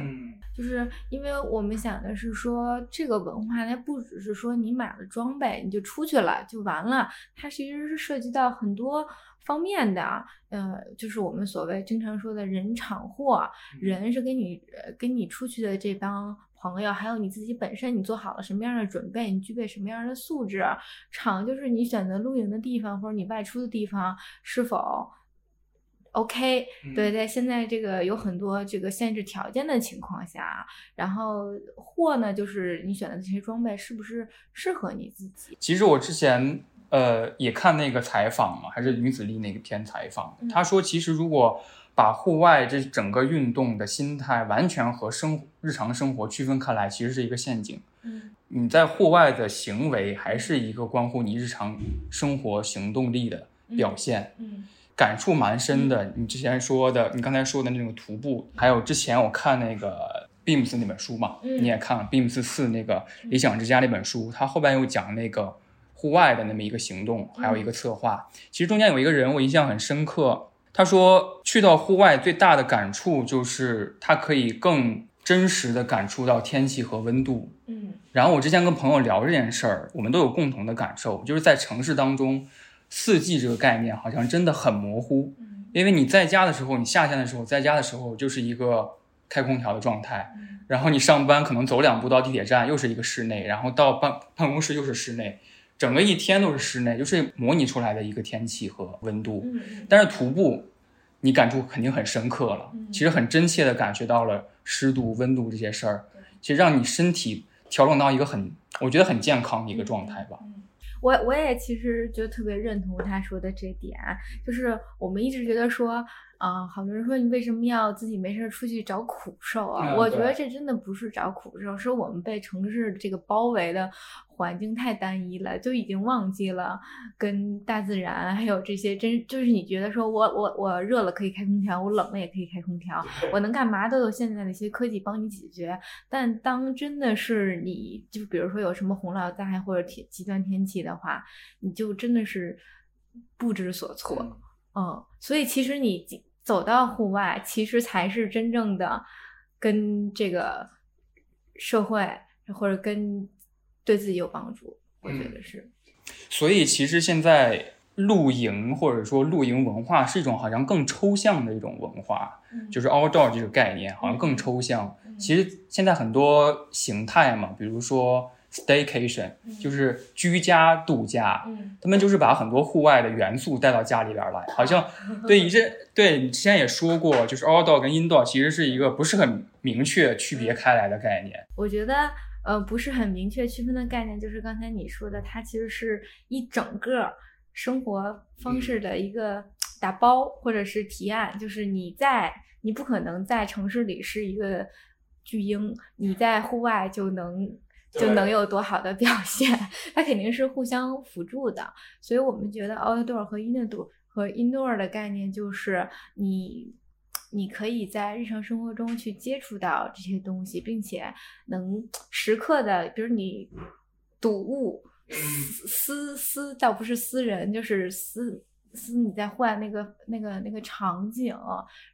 就是因为我们想的是说，这个文化它不只是说你买了装备你就出去了就完了，它其实是涉及到很多。方面的，呃，就是我们所谓经常说的人场货，人是跟你跟你出去的这帮朋友，还有你自己本身，你做好了什么样的准备，你具备什么样的素质，场就是你选择露营的地方或者你外出的地方是否 OK？对，在现在这个有很多这个限制条件的情况下，然后货呢，就是你选的这些装备是不是适合你自己？其实我之前。呃，也看那个采访嘛，还是女子力那个篇采访。他说，其实如果把户外这整个运动的心态完全和生日常生活区分开来，其实是一个陷阱。嗯，你在户外的行为还是一个关乎你日常生活行动力的表现。嗯，感触蛮深的。你之前说的，你刚才说的那种徒步，还有之前我看那个 Beams 那本书嘛，你也看了 Beams 四那个理想之家那本书，他后边又讲那个。户外的那么一个行动，还有一个策划，其实中间有一个人我印象很深刻。他说去到户外最大的感触就是他可以更真实的感触到天气和温度。嗯，然后我之前跟朋友聊这件事儿，我们都有共同的感受，就是在城市当中，四季这个概念好像真的很模糊。嗯，因为你在家的时候，你夏天的时候在家的时候就是一个开空调的状态，然后你上班可能走两步到地铁站又是一个室内，然后到办办公室又是室内。整个一天都是室内，就是模拟出来的一个天气和温度。但是徒步，你感触肯定很深刻了。其实很真切的感觉到了湿度、温度这些事儿，其实让你身体调整到一个很，我觉得很健康的一个状态吧。我我也其实就特别认同他说的这点，就是我们一直觉得说。啊，好多人说你为什么要自己没事出去找苦受啊？我觉得这真的不是找苦受，是我们被城市这个包围的环境太单一了，就已经忘记了跟大自然还有这些真就是你觉得说我我我热了可以开空调，我冷了也可以开空调，我能干嘛都有现在的一些科技帮你解决。但当真的是你就比如说有什么洪涝灾害或者天极端天气的话，你就真的是不知所措。嗯，所以其实你走到户外，其实才是真正的跟这个社会或者跟对自己有帮助。我觉得是。所以其实现在露营或者说露营文化是一种好像更抽象的一种文化，就是 outdoor 这个概念好像更抽象。其实现在很多形态嘛，比如说。Staycation 就是居家度假，他们就是把很多户外的元素带到家里边来，好像 对你这对你之前也说过，就是 outdoor 跟 indoor 其实是一个不是很明确区别开来的概念。我觉得呃不是很明确区分的概念，就是刚才你说的，它其实是一整个生活方式的一个打包或者是提案，就是你在你不可能在城市里是一个巨婴，你在户外就能。就能有多好的表现？它肯定是互相辅助的，所以我们觉得 outdoor 和 indoor 和 indoor 的概念就是你，你可以在日常生活中去接触到这些东西，并且能时刻的，比如你睹物思思思，倒不是思人，就是思思你在户外那个那个那个场景，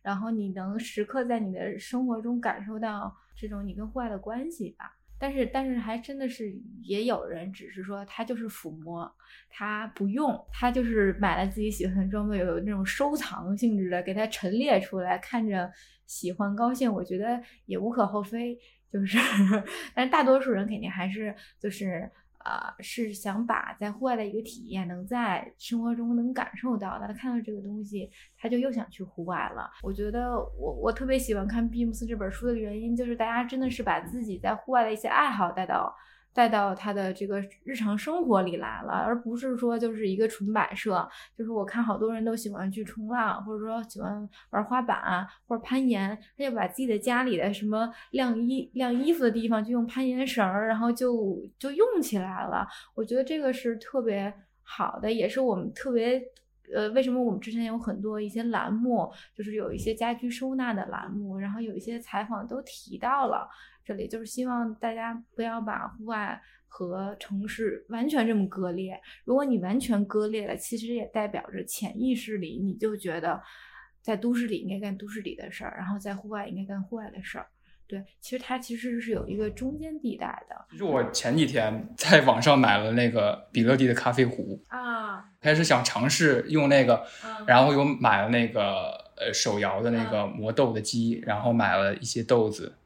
然后你能时刻在你的生活中感受到这种你跟户外的关系吧。但是，但是还真的是也有人，只是说他就是抚摸，他不用，他就是买了自己喜欢的装备，有那种收藏性质的，给他陈列出来，看着喜欢高兴，我觉得也无可厚非。就是，但是大多数人肯定还是就是啊是想把在户外的一个体验能在生活中能感受到的，他看到这个东西，他就又想去户外了。我觉得我我特别喜欢看闭幕式这本书的原因，就是大家真的是把自己在户外的一些爱好带到。带到他的这个日常生活里来了，而不是说就是一个纯摆设。就是我看好多人都喜欢去冲浪，或者说喜欢玩滑板或者攀岩，他就把自己的家里的什么晾衣晾衣服的地方就用攀岩绳，然后就就用起来了。我觉得这个是特别好的，也是我们特别呃，为什么我们之前有很多一些栏目，就是有一些家居收纳的栏目，然后有一些采访都提到了。这里就是希望大家不要把户外和城市完全这么割裂。如果你完全割裂了，其实也代表着潜意识里你就觉得，在都市里应该干都市里的事儿，然后在户外应该干户外的事儿。对，其实它其实是有一个中间地带的。其实我前几天 在网上买了那个比乐蒂的咖啡壶啊，开始想尝试用那个，然后又买了那个呃手摇的那个磨豆的机，然后买了一些豆子。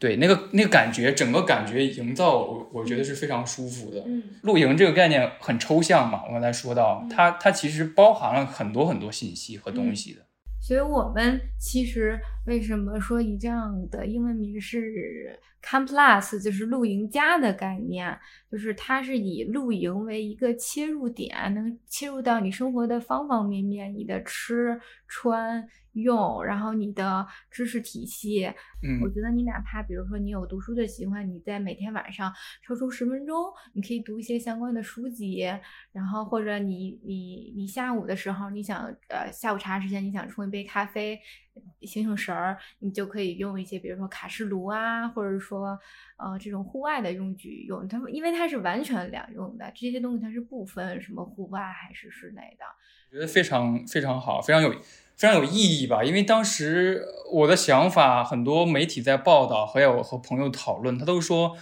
对，那个那个感觉，整个感觉营造，我我觉得是非常舒服的。嗯，露营这个概念很抽象嘛，我刚才说到，它它其实包含了很多很多信息和东西的。所以我们其实为什么说以这样的英文名是 Camp Plus，就是露营家的概念，就是它是以露营为一个切入点，能切入到你生活的方方面面，你的吃穿。用，然后你的知识体系，嗯，我觉得你哪怕比如说你有读书的习惯，你在每天晚上抽出十分钟，你可以读一些相关的书籍，然后或者你你你下午的时候，你想呃下午茶时间你想冲一杯咖啡，醒醒神儿，你就可以用一些比如说卡式炉啊，或者说呃这种户外的用具用它，因为它是完全两用的，这些东西它是不分什么户外还是室内的，我觉得非常非常好，非常有。非常有意义吧，因为当时我的想法，很多媒体在报道，还有和朋友讨论，他都说，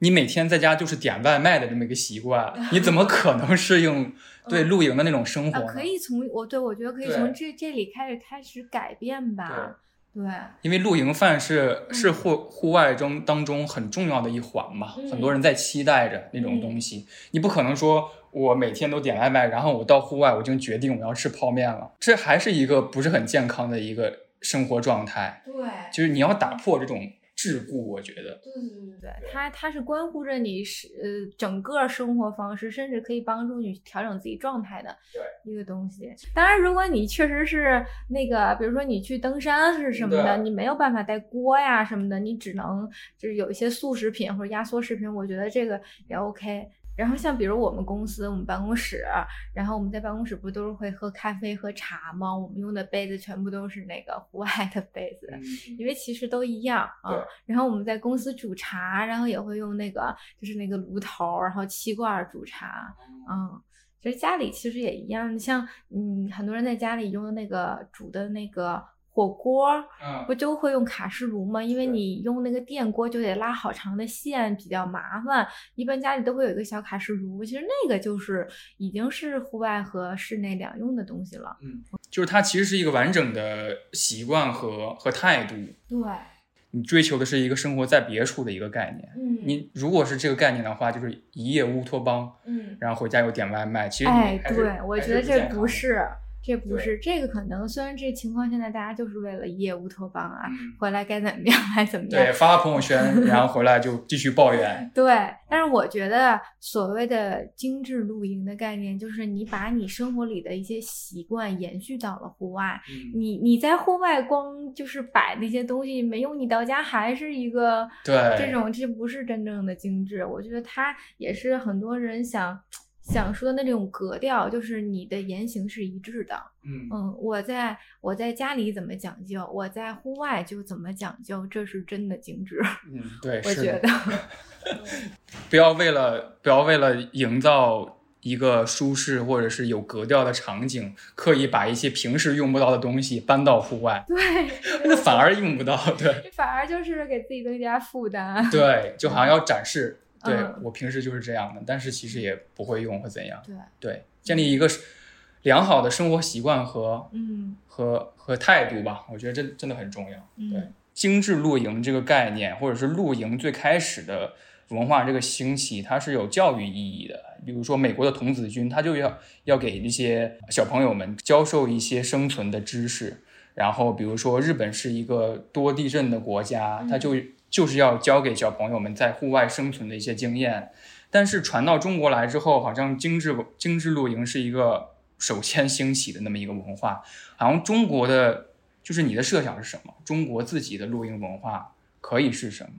你每天在家就是点外卖的这么一个习惯，你怎么可能适应对露营的那种生活？可以从我对我觉得可以从这这里开始开始改变吧。对，因为露营饭是是户户外中当中很重要的一环嘛，很多人在期待着那种东西，你不可能说。我每天都点外卖，然后我到户外，我就决定我要吃泡面了。这还是一个不是很健康的一个生活状态。对，就是你要打破这种桎梏，我觉得。对对对对，它它是关乎着你是呃整个生活方式，甚至可以帮助你调整自己状态的一个东西。当然，如果你确实是那个，比如说你去登山是什么的，你没有办法带锅呀什么的，你只能就是有一些速食品或者压缩食品，我觉得这个也 OK。然后像比如我们公司，我们办公室，然后我们在办公室不都是会喝咖啡、喝茶吗？我们用的杯子全部都是那个户外的杯子，因为其实都一样啊。然后我们在公司煮茶，然后也会用那个就是那个炉头，然后气罐煮茶。嗯，其实家里其实也一样，像嗯很多人在家里用的那个煮的那个。火锅不就会用卡式炉吗？因为你用那个电锅就得拉好长的线，比较麻烦。一般家里都会有一个小卡式炉，其实那个就是已经是户外和室内两用的东西了。嗯，就是它其实是一个完整的习惯和和态度。对，你追求的是一个生活在别处的一个概念。嗯，你如果是这个概念的话，就是一夜乌托邦。嗯，然后回家又点外卖，其实哎，对我觉得这不是。这不是这个可能，虽然这情况现在大家就是为了一夜乌托邦啊，回来该怎么样还怎么样，对，发朋友圈，然后回来就继续抱怨。对，但是我觉得所谓的精致露营的概念，就是你把你生活里的一些习惯延续到了户外。你你在户外光就是摆那些东西没用，你到家还是一个对这种，这不是真正的精致。我觉得它也是很多人想。想说的那种格调，就是你的言行是一致的。嗯嗯，我在我在家里怎么讲究，我在户外就怎么讲究，这是真的精致。嗯，对，我觉得 不要为了不要为了营造一个舒适或者是有格调的场景，刻意把一些平时用不到的东西搬到户外。对，那反而用不到。对，反而就是给自己增加负担。对，就好像要展示。对我平时就是这样的，但是其实也不会用或怎样。对对，建立一个良好的生活习惯和嗯和和态度吧，我觉得这真的很重要。对，精致露营这个概念，或者是露营最开始的文化这个兴起，它是有教育意义的。比如说美国的童子军，他就要要给那些小朋友们教授一些生存的知识。然后比如说日本是一个多地震的国家，他就就是要教给小朋友们在户外生存的一些经验。但是传到中国来之后，好像精致精致露营是一个首先兴起的那么一个文化。好像中国的就是你的设想是什么？中国自己的露营文化可以是什么？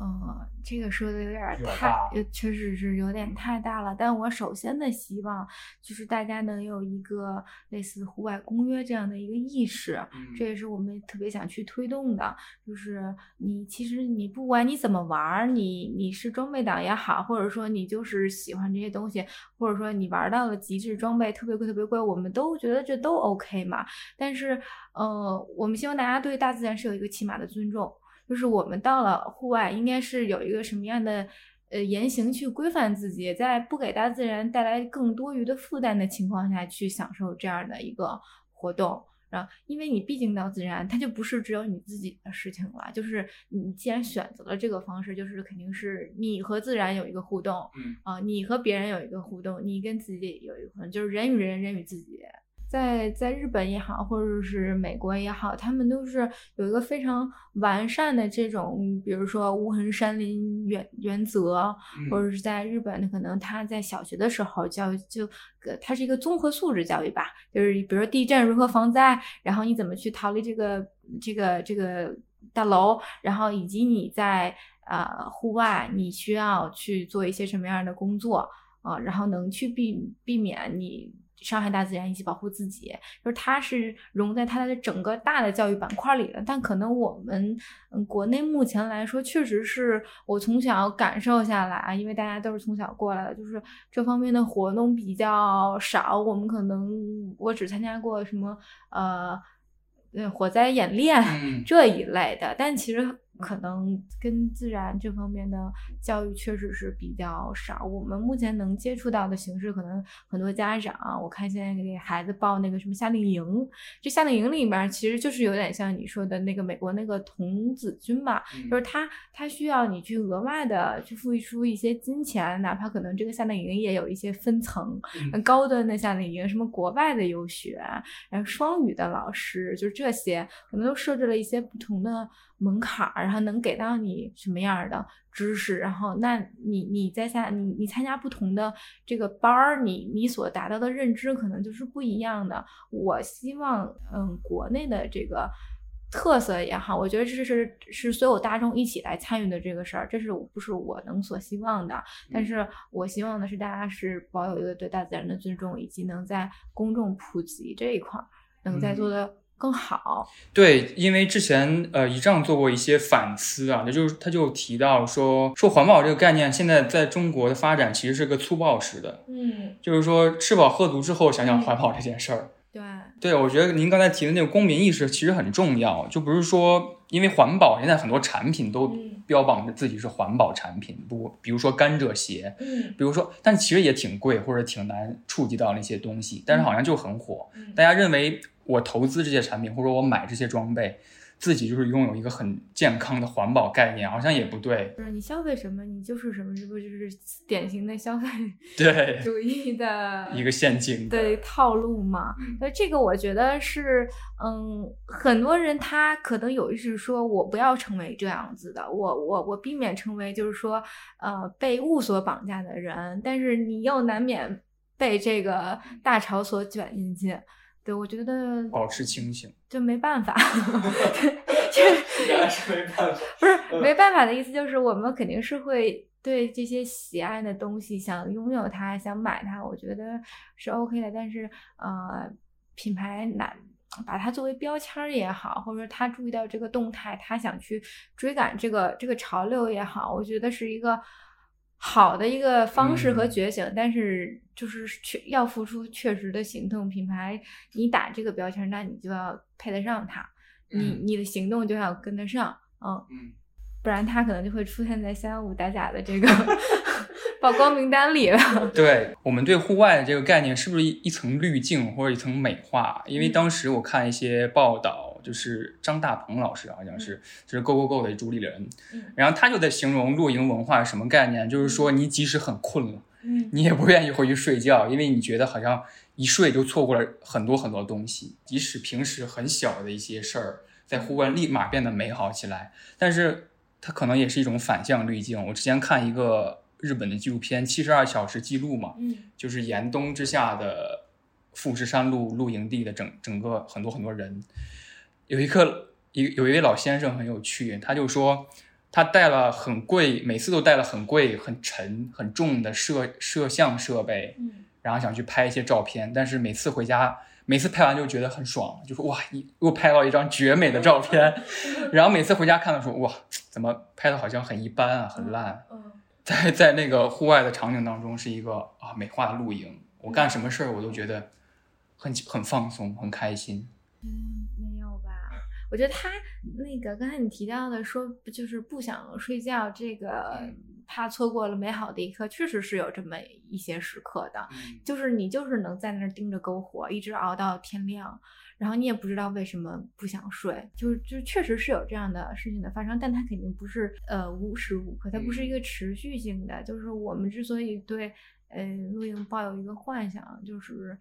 嗯，这个说的有点太，确实是有点太大了。但我首先的希望就是大家能有一个类似户外公约这样的一个意识，这也是我们特别想去推动的。就是你其实你不管你怎么玩，你你是装备党也好，或者说你就是喜欢这些东西，或者说你玩到了极致装备特别贵特别贵，我们都觉得这都 OK 嘛。但是，呃，我们希望大家对大自然是有一个起码的尊重。就是我们到了户外，应该是有一个什么样的呃言行去规范自己，在不给大自然带来更多余的负担的情况下去享受这样的一个活动，啊，因为你毕竟到自然，它就不是只有你自己的事情了。就是你既然选择了这个方式，就是肯定是你和自然有一个互动，嗯啊，你和别人有一个互动，你跟自己有一个互动，就是人与人，人与自己。在在日本也好，或者是美国也好，他们都是有一个非常完善的这种，比如说无痕山林原原则，或者是在日本，可能他在小学的时候教育就，它是一个综合素质教育吧，就是比如说地震如何防灾，然后你怎么去逃离这个这个这个大楼，然后以及你在呃户外你需要去做一些什么样的工作啊，然后能去避避免你。伤害大自然以及保护自己，就是它是融在它的整个大的教育板块里的。但可能我们嗯国内目前来说，确实是我从小感受下来啊，因为大家都是从小过来的，就是这方面的活动比较少。我们可能我只参加过什么呃嗯火灾演练这一类的，但其实。可能跟自然这方面的教育确实是比较少。我们目前能接触到的形式，可能很多家长，我看现在给孩子报那个什么夏令营，这夏令营里面其实就是有点像你说的那个美国那个童子军吧，就是他他需要你去额外的去付出一些金钱，哪怕可能这个夏令营也有一些分层，高端的夏令营，什么国外的游学，然后双语的老师，就是这些可能都设置了一些不同的。门槛儿，然后能给到你什么样的知识？然后，那你你在下你你参加不同的这个班儿，你你所达到的认知可能就是不一样的。我希望，嗯，国内的这个特色也好，我觉得这是是所有大众一起来参与的这个事儿，这是不是我能所希望的？但是我希望的是大家是保有一个对大自然的尊重，以及能在公众普及这一块儿能在做的。更好，对，因为之前呃，一丈做过一些反思啊，那就是他就提到说说环保这个概念，现在在中国的发展其实是个粗暴式的，嗯，就是说吃饱喝足之后想想环保这件事儿，对，对，我觉得您刚才提的那个公民意识其实很重要，就不是说因为环保现在很多产品都标榜着自己是环保产品，不，比如说甘蔗鞋，嗯，比如说，但其实也挺贵或者挺难触及到那些东西，但是好像就很火，大家认为。我投资这些产品，或者我买这些装备，自己就是拥有一个很健康的环保概念，好像也不对。就是你消费什么，你就是什么，这不就是典型的消费对 主义的 一个陷阱对套路吗？所以这个我觉得是，嗯，很多人他可能有意识说，我不要成为这样子的，我我我避免成为就是说，呃，被物所绑架的人，但是你又难免被这个大潮所卷进去。对，我觉得保持清醒，就没办法，原来是没办法，不是没办法的意思，就是我们肯定是会对这些喜爱的东西想拥有它，想买它，我觉得是 OK 的。但是呃，品牌难把它作为标签也好，或者说他注意到这个动态，他想去追赶这个这个潮流也好，我觉得是一个。好的一个方式和觉醒，但是就是确要付出确实的行动。品牌，你打这个标签，那你就要配得上它，你你的行动就要跟得上，嗯嗯，不然它可能就会出现在三幺五打假的这个 曝光名单里了。对我们对户外的这个概念，是不是一一层滤镜或者一层美化？因为当时我看一些报道。就是张大鹏老师，好像是就是 Go Go Go 的主理人嗯，然后他就在形容露营文化是什么概念，就是说你即使很困了，嗯。你也不愿意回去睡觉，因为你觉得好像一睡就错过了很多很多东西，即使平时很小的一些事儿，在户外立马变得美好起来，但是它可能也是一种反向滤镜。我之前看一个日本的纪录片《七十二小时记录》嘛，嗯。就是严冬之下的富士山路露营地的整整个很多很多人，有一个有有一位老先生很有趣，他就说他带了很贵，每次都带了很贵、很沉、很重的摄摄像设备，嗯然后想去拍一些照片，但是每次回家，每次拍完就觉得很爽，就说哇，一又拍到一张绝美的照片，然后每次回家看的时候，哇，怎么拍的好像很一般啊，很烂。嗯在在那个户外的场景当中，是一个啊美化的露营。我干什么事儿我都觉得很很放松，很开心。我觉得他那个刚才你提到的说，就是不想睡觉，这个嗯怕错过了美好的一刻，确实是有这么一些时刻的。嗯就是你就是能在那儿盯着篝火，一直熬到天亮，然后你也不知道为什么不想睡，就是就确实是有这样的事情的发生，但它肯定不是呃无时无刻，它不是一个持续性的。就是我们之所以对呃露营抱有一个幻想，就是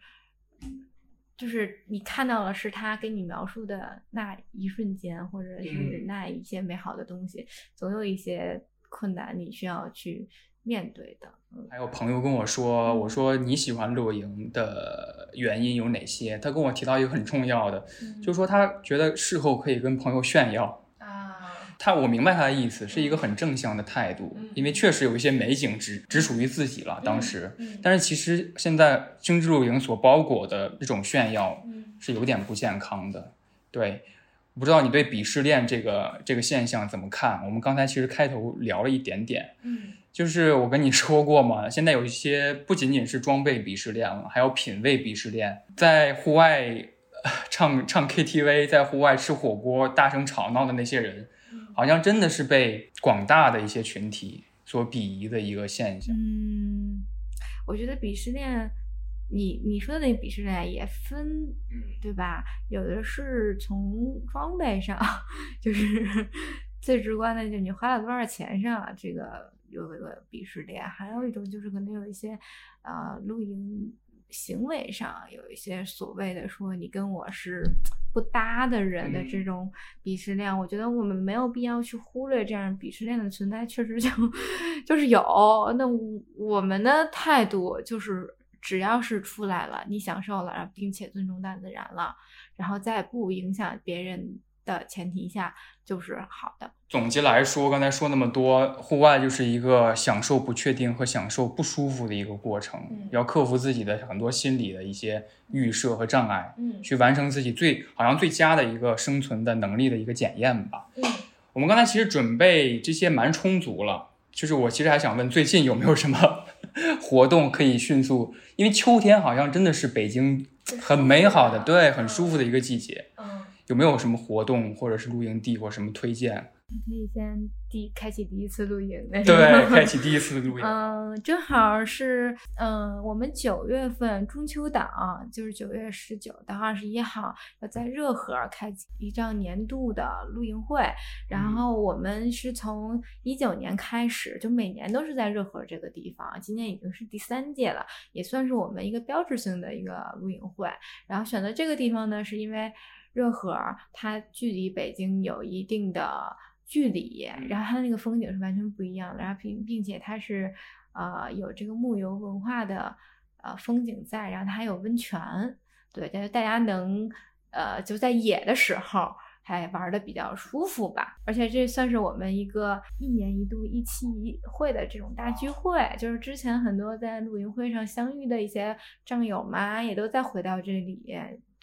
就是你看到了是他给你描述的那一瞬间，或者是嗯那一些美好的东西，总有一些困难你需要去面对的。嗯还有朋友跟我说，我说你喜欢露营的原因有哪些？他跟我提到一个很重要的，就是说他觉得事后可以跟朋友炫耀。啊，他我明白他的意思，是一个很正向的态度嗯，因为确实有一些美景只只属于自己了，当时。嗯但是其实现在精致露营所包裹的这种炫耀嗯是有点不健康的。对，我不知道你对鄙视链这个这个现象怎么看？我们刚才其实开头聊了一点点，嗯 就是我跟你说过嘛，现在有一些不仅仅是装备鄙视链了，还有品味鄙视链，在户外呃 唱唱 KTV，在户外吃火锅大声吵闹的那些人，好像真的是被广大的一些群体所鄙夷的一个现象。嗯，我觉得鄙视链，你你说的那鄙视链也分，对吧？有的是从装备上，就是 最直观的，就你花了多少钱上，这个有一个鄙视链；还有一种就是可能有一些呃露营行为上有一些所谓的说你跟我是不搭的人的这嗯种鄙视链，我觉得我们没有必要去忽略这样鄙视链的存在，确实就 就是有。那我我们的态度就是，只要是出来了，你享受了，并且尊重大自然了，然后在不影响别人的前提下，就是好的。总结来说，刚才说那么多，户外就是一个享受不确定和享受不舒服的一个过程，嗯要克服自己的很多心理的一些预设和障碍，嗯去完成自己最好像最佳的一个生存的能力的一个检验吧。嗯我们刚才其实准备这些蛮充足了，就是我其实还想问，最近有没有什么 活动可以迅速？因为秋天好像真的是北京很美好的，对，很舒服的一个季节。嗯，有没有什么活动或者是露营地或者什么推荐？你可以先第开启第一次露营的，对，开启第一次露营。嗯，正好是嗯，我们九月份中秋档，就是九月十九到二十一号，要在热河开启一场年度的露营会。然嗯后我们是从一九年开始，就每年都是在热河这个地方，今年已经是第三届了，也算是我们一个标志性的一个露营会。然后选择这个地方呢，是因为热河它距离北京有一定的距离，然后它那个风景是完全不一样的，然后并并且它是呃有这个木游文化的呃风景在，然后它还有温泉，对，但是大家能呃就在野的时候。还玩的比较舒服吧，而且这算是我们一个一年一度一期一会的这种大聚会，就是之前很多在露营会上相遇的一些战友嘛，也都再回到这里。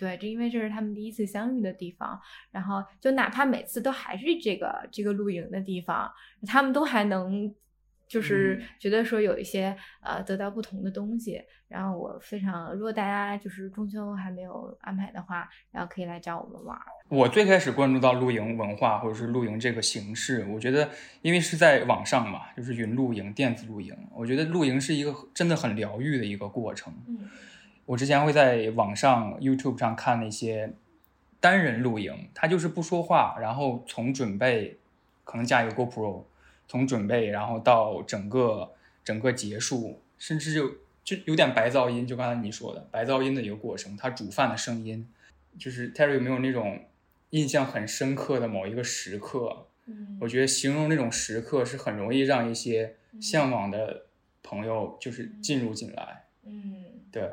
对，这因为这是他们第一次相遇的地方，然后就哪怕每次都还是这个这个露营的地方，他们都还能就是嗯觉得说有一些呃得到不同的东西。然后我非常，如果大家就是中秋还没有安排的话，然后可以来找我们玩儿。我最开始关注到露营文化或者是露营这个形式，我觉得因为是在网上嘛，就是云露营、电子露营，我觉得露营是一个真的很疗愈的一个过程。嗯我之前会在网上 YouTube 上看那些单人露营，他就是不说话，然后从准备，可能加一个 GoPro，从准备然后到整个整个结束，甚至就就有点白噪音，就刚才你说的白噪音的一个过程，他煮饭的声音，就是 Terry 有没有那种印象很深刻的某一个时刻？嗯。我觉得形容那种时刻是很容易让一些向往的朋友就是进入进来。嗯。对，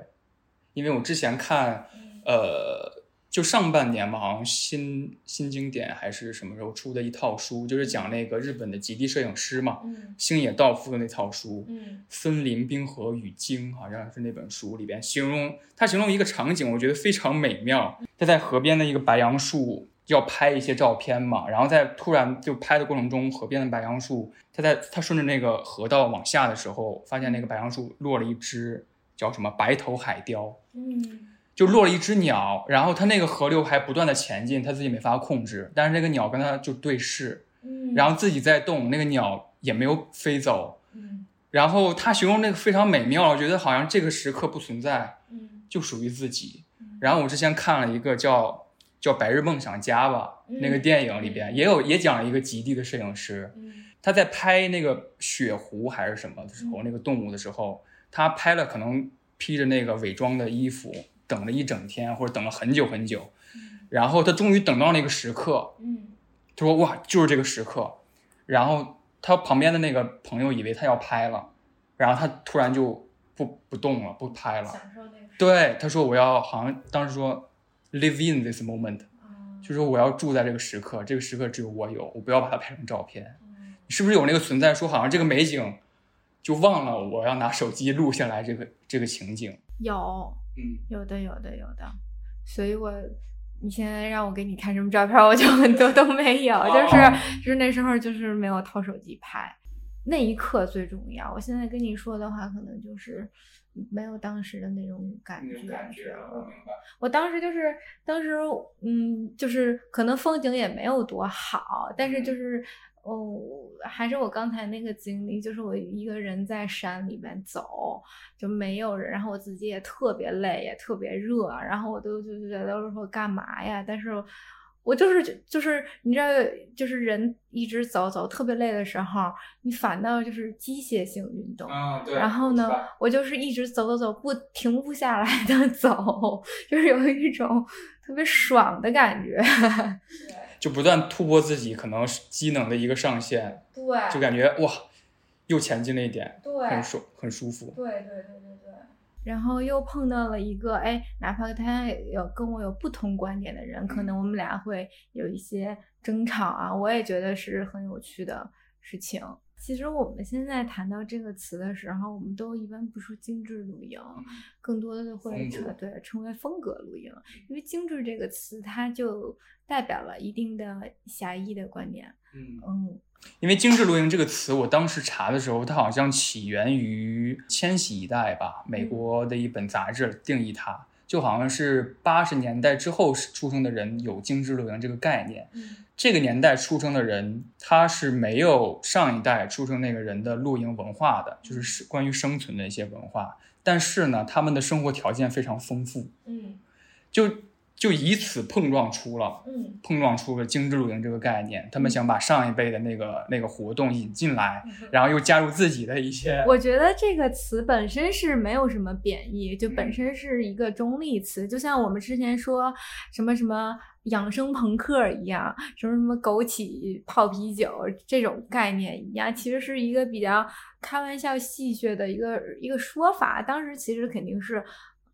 因为我之前看，嗯。呃，就上半年吧，好像新新经典还是什么时候出的一套书，就是讲那个日本的极地摄影师嘛，嗯。星野道夫的那套书，嗯森林、冰河与鲸》，好像是那本书里边形容他形容一个场景，我觉得非常美妙。他在河边的一个白杨树要拍一些照片嘛，然后在突然就拍的过程中，河边的白杨树，他在他顺着那个河道往下的时候，发现那个白杨树落了一只叫什么白头海雕，嗯。就落了一只鸟，然后它那个河流还不断的前进，它自己没法控制，但是那个鸟跟它就对视，嗯，然后自己在动，那个鸟也没有飞走。嗯。然后他形容那个非常美妙，我觉得好像这个时刻不存在，嗯。就属于自己嗯。然后我之前看了一个叫叫《白日梦想家》吧，嗯那个电影里边也有也讲了一个极地的摄影师，嗯。他在拍那个雪狐还是什么的时候，嗯。那个动物的时候，他拍了可能披着那个伪装的衣服，等了一整天或者等了很久很久，然后他终于等到那个时刻，嗯他说哇，就是这个时刻。然后他旁边的那个朋友以为他要拍了，然后他突然就不不动了，不拍了。对，他说我要好像当时说 live in this moment，嗯就是我要住在这个时刻，这个时刻只有我有，我不要把它拍成照片。嗯你是不是有那个存在说好像这个美景就忘了我要拿手机录下来这个这个情景？有嗯，有的有的有的，所以我你现在让我给你看什么照片，我就很多都没有，就是哦就是那时候就是没有掏手机拍，那一刻最重要。我现在跟你说的话，可能就是没有当时的那种感觉。我明白。我当时就是当时嗯，就是可能风景也没有多好，但是就是。哦，还是我刚才那个经历，就是我一个人在山里面走，就没有人，然后我自己也特别累，也特别热，然后我都就觉得说干嘛呀？但是我就是就是你知道，就是人一直走走特别累的时候，你反倒就是机械性运动。嗯，对。然后呢，我就是一直走走走，不停不下来的 走，就是有一种特别爽的感觉。就不断突破自己可能是机能的一个上限，对，就感觉哇，又前进了一点，对，很舒很舒服。对对对对对。然后又碰到了一个，哎，哪怕他有跟我有不同观点的人，可能我们俩会有一些争吵啊，我也觉得是很有趣的事情。其实我们现在谈到这个词的时候，我们都一般不说精致露营，更多的会风格对称为风格露营，因为精致这个词它就代表了一定的狭义的观点。嗯，嗯。因为精致露营这个词，我当时查的时候，它好像起源于千禧一代吧，美国的一本杂志定义它，就好像是八十年代之后出生的人有精致露营这个概念。嗯这个年代出生的人，他是没有上一代出生那个人的露营文化的，就是是关于生存的一些文化。但是呢，他们的生活条件非常丰富，嗯就就以此碰撞出了嗯碰撞出了精致露营这个概念。他们想把上一辈的那个那个活动引进来，然后又加入自己的一些。我觉得这个词本身是没有什么贬义，就嗯本身是一个中立词，就像我们之前说什么什么养生朋克一样，什么什么枸杞泡啤酒这种概念一样，其实是一个比较开玩笑戏谑的一个一个说法。当时其实肯定是，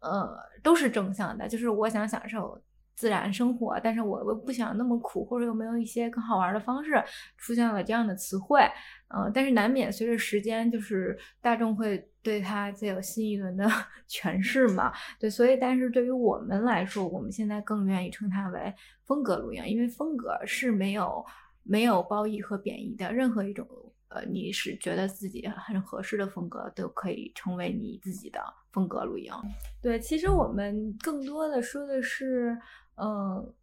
呃，都是正向的，就是我想享受。自然生活，但是我又不想那么苦，或者有没有一些更好玩的方式，出现了这样的词汇，嗯、但是难免随着时间，就是大众会对它再有新一轮的 诠释嘛，对，所以但是对于我们来说，我们现在更愿意称它为风格录音，因为风格是没有没有褒义和贬义的，任何一种呃，你是觉得自己很合适的风格，都可以成为你自己的风格露营。对，其实我们更多的说的是，呃，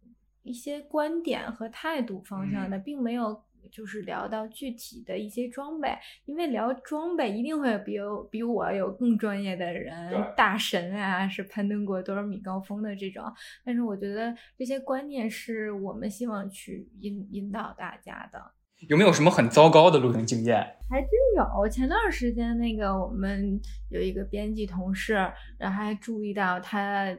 一些观点和态度方向的，并没有就是聊到具体的一些装备，因为聊装备一定会有比有比我有更专业的人，大神啊，是攀登过多少米高峰的这种。但是我觉得这些观念是我们希望去引引导大家的。有没有什么很糟糕的露营经验？还真有。前段时间那个我们有一个编辑同事，然后还注意到他。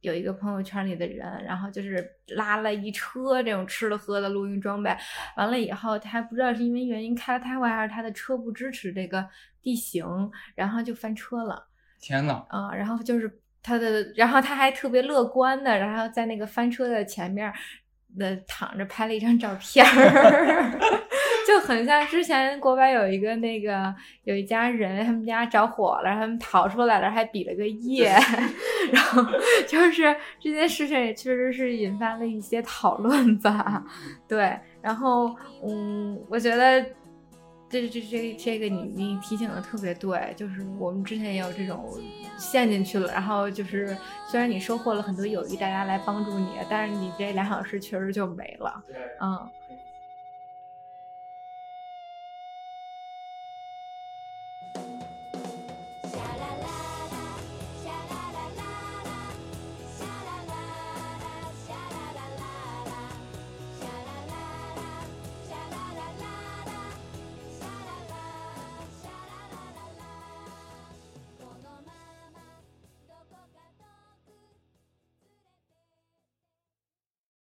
有一个朋友圈里的人，然后就是拉了一车这种吃的喝的露营装备，完了以后他还不知道是因为原因开的太快，还是他的车不支持这个地形，然后就翻车了。天呐！啊，然后就是他的，然后他还特别乐观的，然后在那个翻车的前面的躺着拍了一张照片儿。就很像之前国外有一个那个有一家人，他们家着火了，他们逃出来了，还比了个耶。然后就是这件事情也确实是引发了一些讨论吧。对，然后嗯，我觉得这这这这个你你提醒的特别对，就是我们之前也有这种陷进去了，然后就是虽然你收获了很多友谊，大家来帮助你，但是你这两小时确实就没了。嗯。